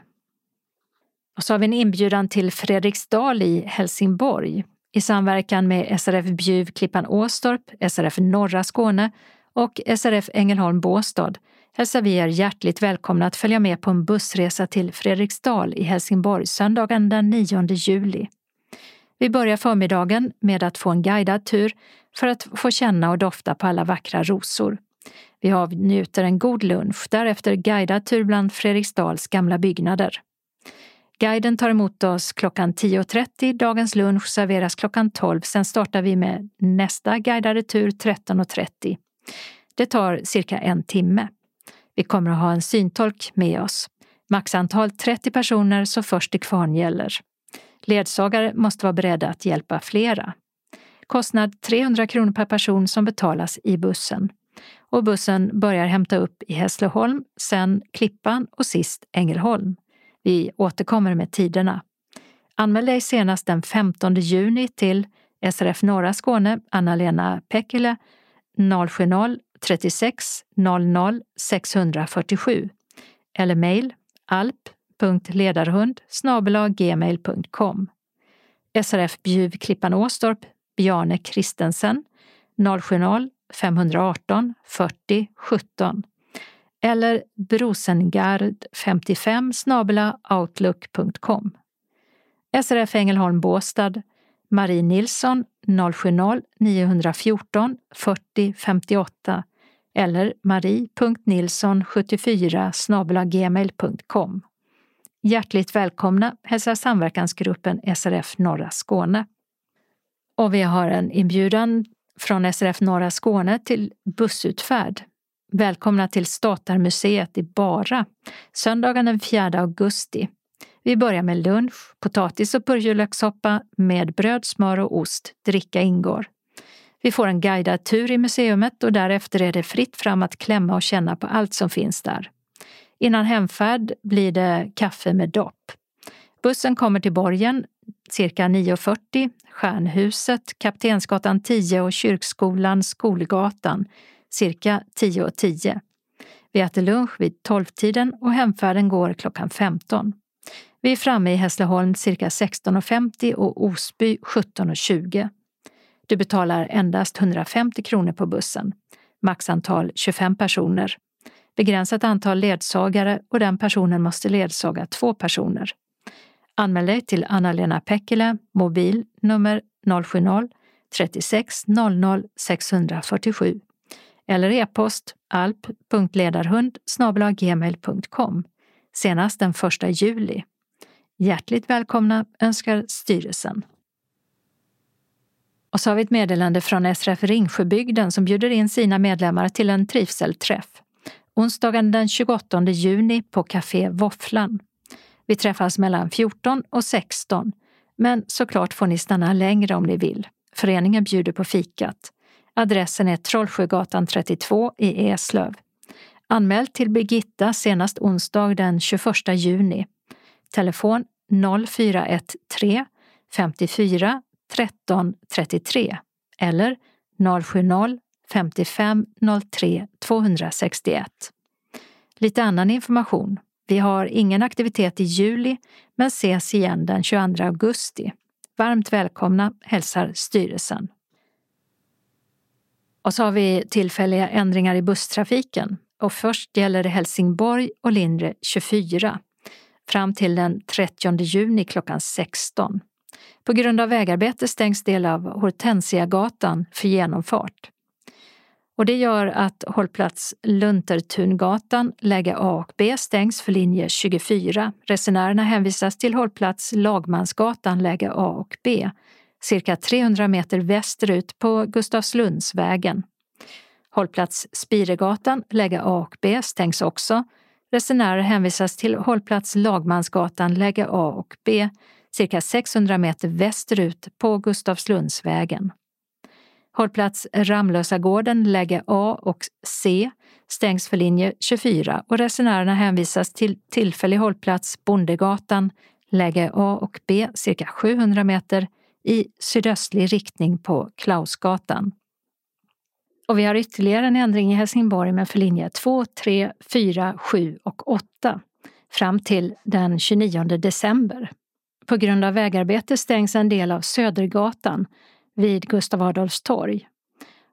Och så har vi en inbjudan till Fredriksdal i Helsingborg i samverkan med SRF Bjuv Klippan Åstorp, SRF Norra Skåne och SRF Ängelholm Båstad hälsar vi er hjärtligt välkomna att följa med på en bussresa till Fredriksdal i Helsingborg söndagen den 9 juli. Vi börjar förmiddagen med att få en guidad tur för att få känna och dofta på alla vackra rosor. Vi avnjuter en god lunch, därefter guidad tur bland Fredriksdals gamla byggnader. Guiden tar emot oss klockan 10.30, dagens lunch serveras klockan 12, sen startar vi med nästa guidade tur 13.30. Det tar cirka en timme. Vi kommer att ha en syntolk med oss. Maxantal 30 personer så först till kvarn gäller. Ledsagare måste vara beredda att hjälpa flera. Kostnad 300 kronor per person som betalas i bussen. Och bussen börjar hämta upp i Hässleholm, sen Klippan och sist Ängelholm. Vi återkommer med tiderna. Anmäl dig senast den 15 juni till SRF Norra Skåne, Anna-Lena Pekkele 070 36 00 647 eller mejl alp.ledarhund gmail.com SRF Bjuv Klippan Åstorp, Bjarne Kristensen 070 518 40 17 eller brosengard55 outlook.com. SRF Ängelholm Båstad Marie Nilsson 070-914 40 58 eller marie.nilsson74 gmail.com. Hjärtligt välkomna hälsar samverkansgruppen SRF Norra Skåne. Och vi har en inbjudan från SRF Norra Skåne till bussutfärd Välkomna till Statarmuseet i Bara, söndagen den 4 augusti. Vi börjar med lunch, potatis och purjolökssoppa med bröd, smör och ost. Dricka ingår. Vi får en guidad tur i museumet och därefter är det fritt fram att klämma och känna på allt som finns där. Innan hemfärd blir det kaffe med dopp. Bussen kommer till borgen cirka 9.40, Stjärnhuset, Kaptensgatan 10 och Kyrkskolan, Skolgatan cirka 10.10. 10. Vi äter lunch vid 12-tiden och hemfärden går klockan 15. Vi är framme i Hässleholm cirka 16.50 och Osby 17.20. Du betalar endast 150 kronor på bussen. Maxantal 25 personer begränsat antal ledsagare och den personen måste ledsaga två personer. Anmäl dig till Anna-Lena Päckilä, mobil nummer 070-36 00 647 eller e-post alp.ledarhund gmail.com senast den 1 juli. Hjärtligt välkomna önskar styrelsen. Och så har vi ett meddelande från SRF Ringsjöbygden som bjuder in sina medlemmar till en trivselträff. Onsdagen den 28 juni på Café Våfflan. Vi träffas mellan 14 och 16, men såklart får ni stanna längre om ni vill. Föreningen bjuder på fikat. Adressen är Trollsjögatan 32 i Eslöv. Anmäl till Birgitta senast onsdag den 21 juni. Telefon 0413 54 13 33 eller 070 55 03 261. Lite annan information. Vi har ingen aktivitet i juli men ses igen den 22 augusti. Varmt välkomna hälsar styrelsen. Och så har vi tillfälliga ändringar i busstrafiken. Och först gäller det Helsingborg och Lindre 24 fram till den 30 juni klockan 16. På grund av vägarbete stängs del av Hortensiagatan för genomfart. Och det gör att hållplats Luntertungatan, läge A och B stängs för linje 24. Resenärerna hänvisas till hållplats Lagmansgatan, läge A och B, cirka 300 meter västerut på Gustavslundsvägen. Hållplats Spiregatan, läge A och B stängs också. Resenärer hänvisas till hållplats Lagmansgatan, läge A och B, cirka 600 meter västerut på Gustavslundsvägen. Hållplats Ramlösagården, läge A och C stängs för linje 24 och resenärerna hänvisas till tillfällig hållplats Bondegatan, läge A och B cirka 700 meter i sydöstlig riktning på Klausgatan. Och vi har ytterligare en ändring i Helsingborg men för linje 2, 3, 4, 7 och 8 fram till den 29 december. På grund av vägarbete stängs en del av Södergatan vid Gustav Adolfs torg.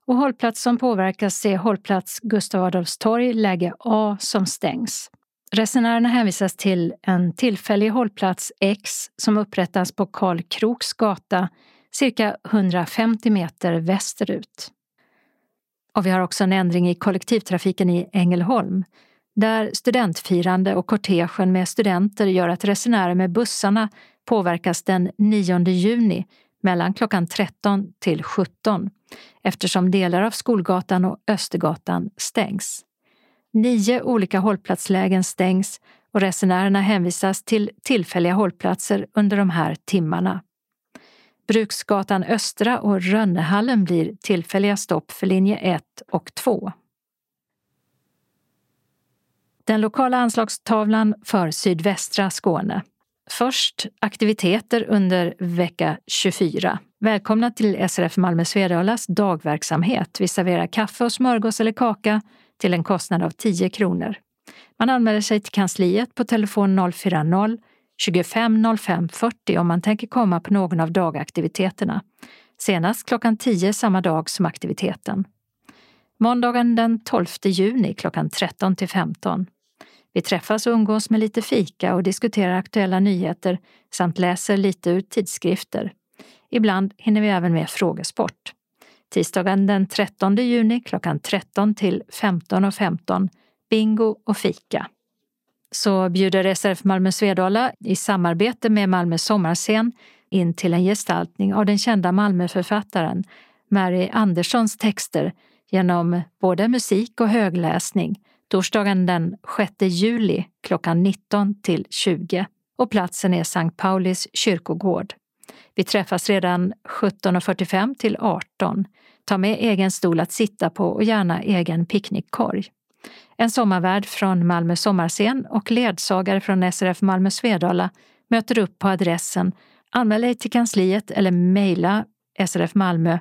Och hållplats som påverkas är hållplats Gustav Adolfs torg, läge A, som stängs. Resenärerna hänvisas till en tillfällig hållplats X som upprättas på Karl Kroks gata cirka 150 meter västerut. Och vi har också en ändring i kollektivtrafiken i Ängelholm där studentfirande och kortegen med studenter gör att resenärer med bussarna påverkas den 9 juni mellan klockan 13 till 17 eftersom delar av Skolgatan och Östergatan stängs. Nio olika hållplatslägen stängs och resenärerna hänvisas till tillfälliga hållplatser under de här timmarna. Bruksgatan Östra och Rönnehallen blir tillfälliga stopp för linje 1 och 2. Den lokala anslagstavlan för sydvästra Skåne. Först aktiviteter under vecka 24. Välkomna till SRF Malmö Svedalas dagverksamhet. Vi serverar kaffe och smörgås eller kaka till en kostnad av 10 kronor. Man anmäler sig till kansliet på telefon 040 25 05 40 om man tänker komma på någon av dagaktiviteterna. Senast klockan 10 samma dag som aktiviteten. Måndagen den 12 juni klockan 13 till 15. Vi träffas och umgås med lite fika och diskuterar aktuella nyheter samt läser lite ur tidskrifter. Ibland hinner vi även med frågesport. Tisdagen den 13 juni klockan 13 till 15.15 .15, bingo och fika. Så bjuder SRF Malmö Svedala i samarbete med Malmö sommarscen in till en gestaltning av den kända Malmöförfattaren Mary Anderssons texter genom både musik och högläsning torsdagen den 6 juli klockan 19 till 20 och platsen är Sankt Paulis kyrkogård. Vi träffas redan 17.45 till 18. Ta med egen stol att sitta på och gärna egen picknickkorg. En sommarvärd från Malmö sommarscen och ledsagare från SRF Malmö Svedala möter upp på adressen Anmäl dig till kansliet eller mejla SRF Malmö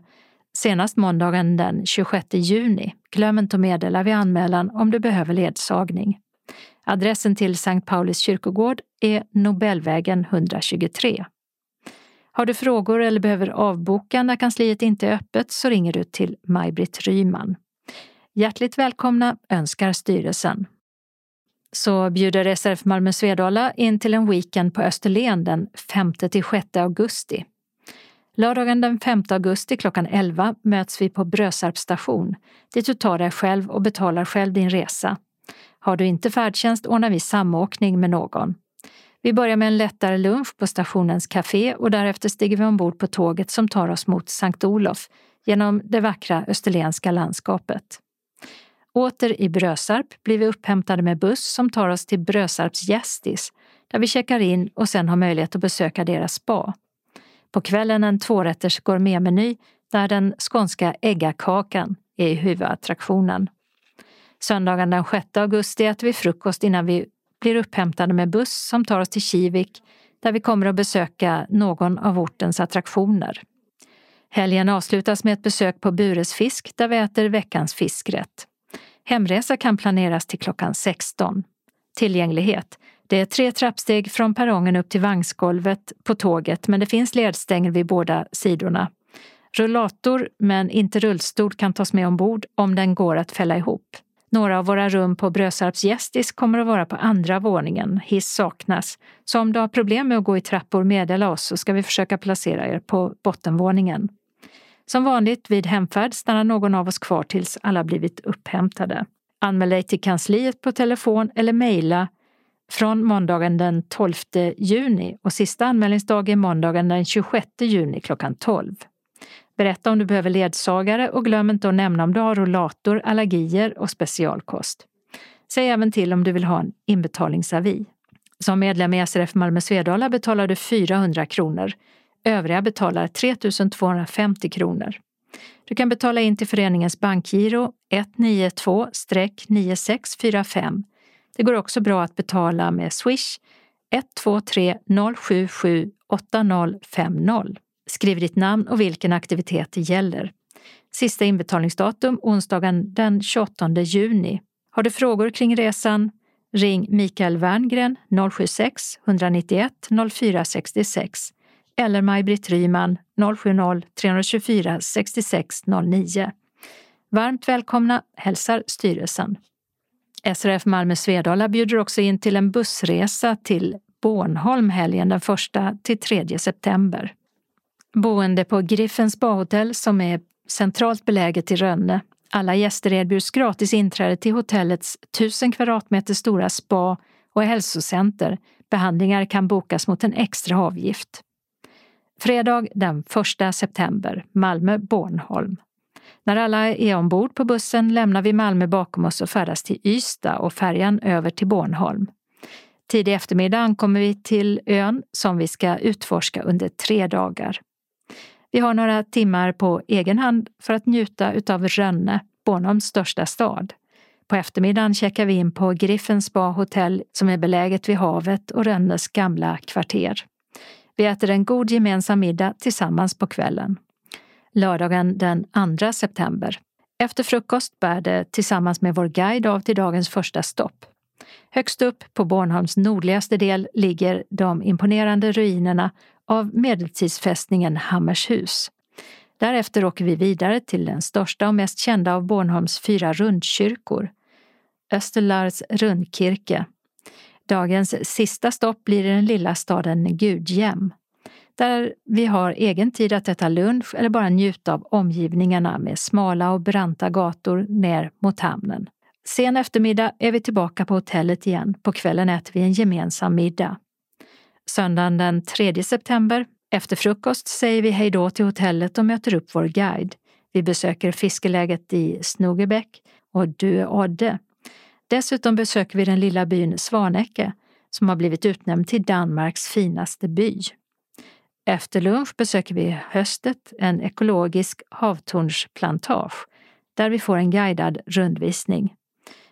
senast måndagen den 26 juni. Glöm inte att meddela vid anmälan om du behöver ledsagning. Adressen till Sankt Paulis kyrkogård är Nobelvägen 123. Har du frågor eller behöver avboka när kansliet inte är öppet så ringer du till Maj-Britt Ryman. Hjärtligt välkomna önskar styrelsen. Så bjuder SRF Malmö Svedala in till en weekend på Österlen den 5-6 augusti. Lördagen den 5 augusti klockan 11 möts vi på Brösarp station dit du tar dig själv och betalar själv din resa. Har du inte färdtjänst ordnar vi samåkning med någon. Vi börjar med en lättare lunch på stationens café och därefter stiger vi ombord på tåget som tar oss mot Sankt Olof genom det vackra österlenska landskapet. Åter i Brösarp blir vi upphämtade med buss som tar oss till Brösarps Gästis där vi checkar in och sen har möjlighet att besöka deras spa. På kvällen en tvårätters gourmetmeny där den skånska äggakakan är huvudattraktionen. Söndagen den 6 augusti äter vi frukost innan vi blir upphämtade med buss som tar oss till Kivik där vi kommer att besöka någon av ortens attraktioner. Helgen avslutas med ett besök på Bures fisk där vi äter veckans fiskrätt. Hemresa kan planeras till klockan 16. Tillgänglighet. Det är tre trappsteg från perrongen upp till vagnsgolvet på tåget men det finns ledstänger vid båda sidorna. Rullator, men inte rullstol, kan tas med ombord om den går att fälla ihop. Några av våra rum på Brösarps gästis kommer att vara på andra våningen. Hiss saknas. Så om du har problem med att gå i trappor, meddela oss så ska vi försöka placera er på bottenvåningen. Som vanligt vid hemfärd stannar någon av oss kvar tills alla blivit upphämtade. Anmäl dig till kansliet på telefon eller mejla från måndagen den 12 juni och sista anmälningsdag är måndagen den 26 juni klockan 12. Berätta om du behöver ledsagare och glöm inte att nämna om du har rollator, allergier och specialkost. Säg även till om du vill ha en inbetalningsavi. Som medlem i SRF Malmö Svedala betalar du 400 kronor. Övriga betalar 3 250 kronor. Du kan betala in till föreningens bankgiro 192-9645. Det går också bra att betala med Swish 123 077 8050. Skriv ditt namn och vilken aktivitet det gäller. Sista inbetalningsdatum onsdagen den 28 juni. Har du frågor kring resan? Ring Mikael Werngren 076-191 0466 eller Maj-Britt Ryman 070-324 6609. Varmt välkomna hälsar styrelsen. SRF Malmö Svedala bjuder också in till en bussresa till Bornholm helgen den 1 till 3 september. Boende på Griffens badhotell som är centralt beläget i Rönne. Alla gäster erbjuds gratis inträde till hotellets 1000 kvadratmeter stora spa och hälsocenter. Behandlingar kan bokas mot en extra avgift. Fredag den 1 september, Malmö-Bornholm. När alla är ombord på bussen lämnar vi Malmö bakom oss och färdas till Ystad och färjan över till Bornholm. Tidig eftermiddag ankommer vi till ön som vi ska utforska under tre dagar. Vi har några timmar på egen hand för att njuta utav Rönne, Bornholms största stad. På eftermiddagen checkar vi in på Griffens Spa hotell som är beläget vid havet och Rönnes gamla kvarter. Vi äter en god gemensam middag tillsammans på kvällen. Lördagen den 2 september. Efter frukost bär det tillsammans med vår guide av till dagens första stopp. Högst upp på Bornholms nordligaste del ligger de imponerande ruinerna av medeltidsfästningen Hammershus. Därefter åker vi vidare till den största och mest kända av Bornholms fyra rundkyrkor, Österlars rundkirke. Dagens sista stopp blir i den lilla staden Gudjem där vi har egen tid att äta lunch eller bara njuta av omgivningarna med smala och branta gator ner mot hamnen. Sen eftermiddag är vi tillbaka på hotellet igen. På kvällen äter vi en gemensam middag. Söndagen den 3 september, efter frukost, säger vi hej då till hotellet och möter upp vår guide. Vi besöker fiskeläget i Snogebäck och Duodde. Dessutom besöker vi den lilla byn Svanäcke som har blivit utnämnd till Danmarks finaste by. Efter lunch besöker vi Höstet, en ekologisk havtornsplantage där vi får en guidad rundvisning.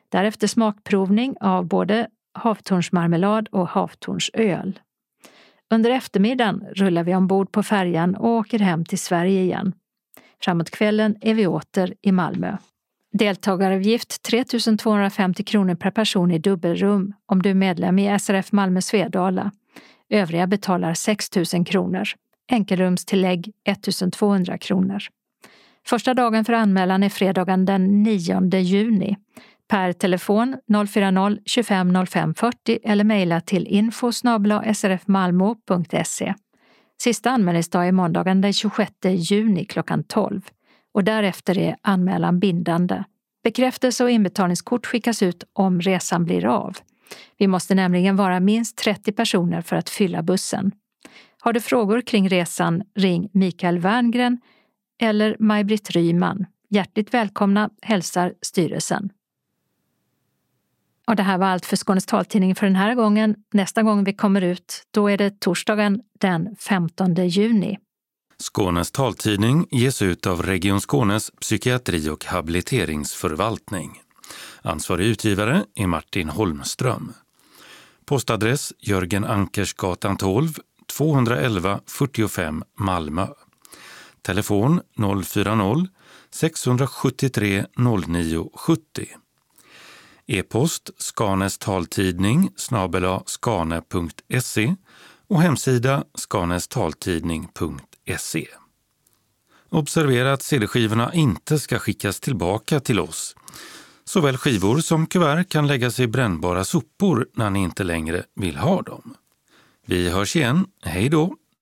Därefter smakprovning av både havtornsmarmelad och havtornsöl. Under eftermiddagen rullar vi ombord på färjan och åker hem till Sverige igen. Framåt kvällen är vi åter i Malmö. Deltagaravgift 3 250 kronor per person i dubbelrum om du är medlem i SRF Malmö Svedala. Övriga betalar 6 000 kronor. Enkelrumstillägg 1 200 kronor. Första dagen för anmälan är fredagen den 9 juni. Per telefon 040-25 05 40 eller mejla till info srfmalmo.se. Sista anmälningsdag är måndagen den 26 juni klockan 12 och därefter är anmälan bindande. Bekräftelse och inbetalningskort skickas ut om resan blir av. Vi måste nämligen vara minst 30 personer för att fylla bussen. Har du frågor kring resan, ring Mikael Werngren eller Maj-Britt Ryman. Hjärtligt välkomna hälsar styrelsen. Och det här var allt för Skånes taltidning för den här gången. Nästa gång vi kommer ut, då är det torsdagen den 15 juni. Skånes taltidning ges ut av Region Skånes psykiatri och habiliteringsförvaltning. Ansvarig utgivare är Martin Holmström. Postadress Jörgen Ankersgatan 12, 211 45 Malmö. Telefon 040-673 0970. E-post Skanes taltidning snabela skane.se och hemsida skanestaltidning.se. Observera att CD-skivorna inte ska skickas tillbaka till oss. Såväl skivor som kuvert kan läggas i brännbara sopor när ni inte längre vill ha dem. Vi hörs igen. Hej då!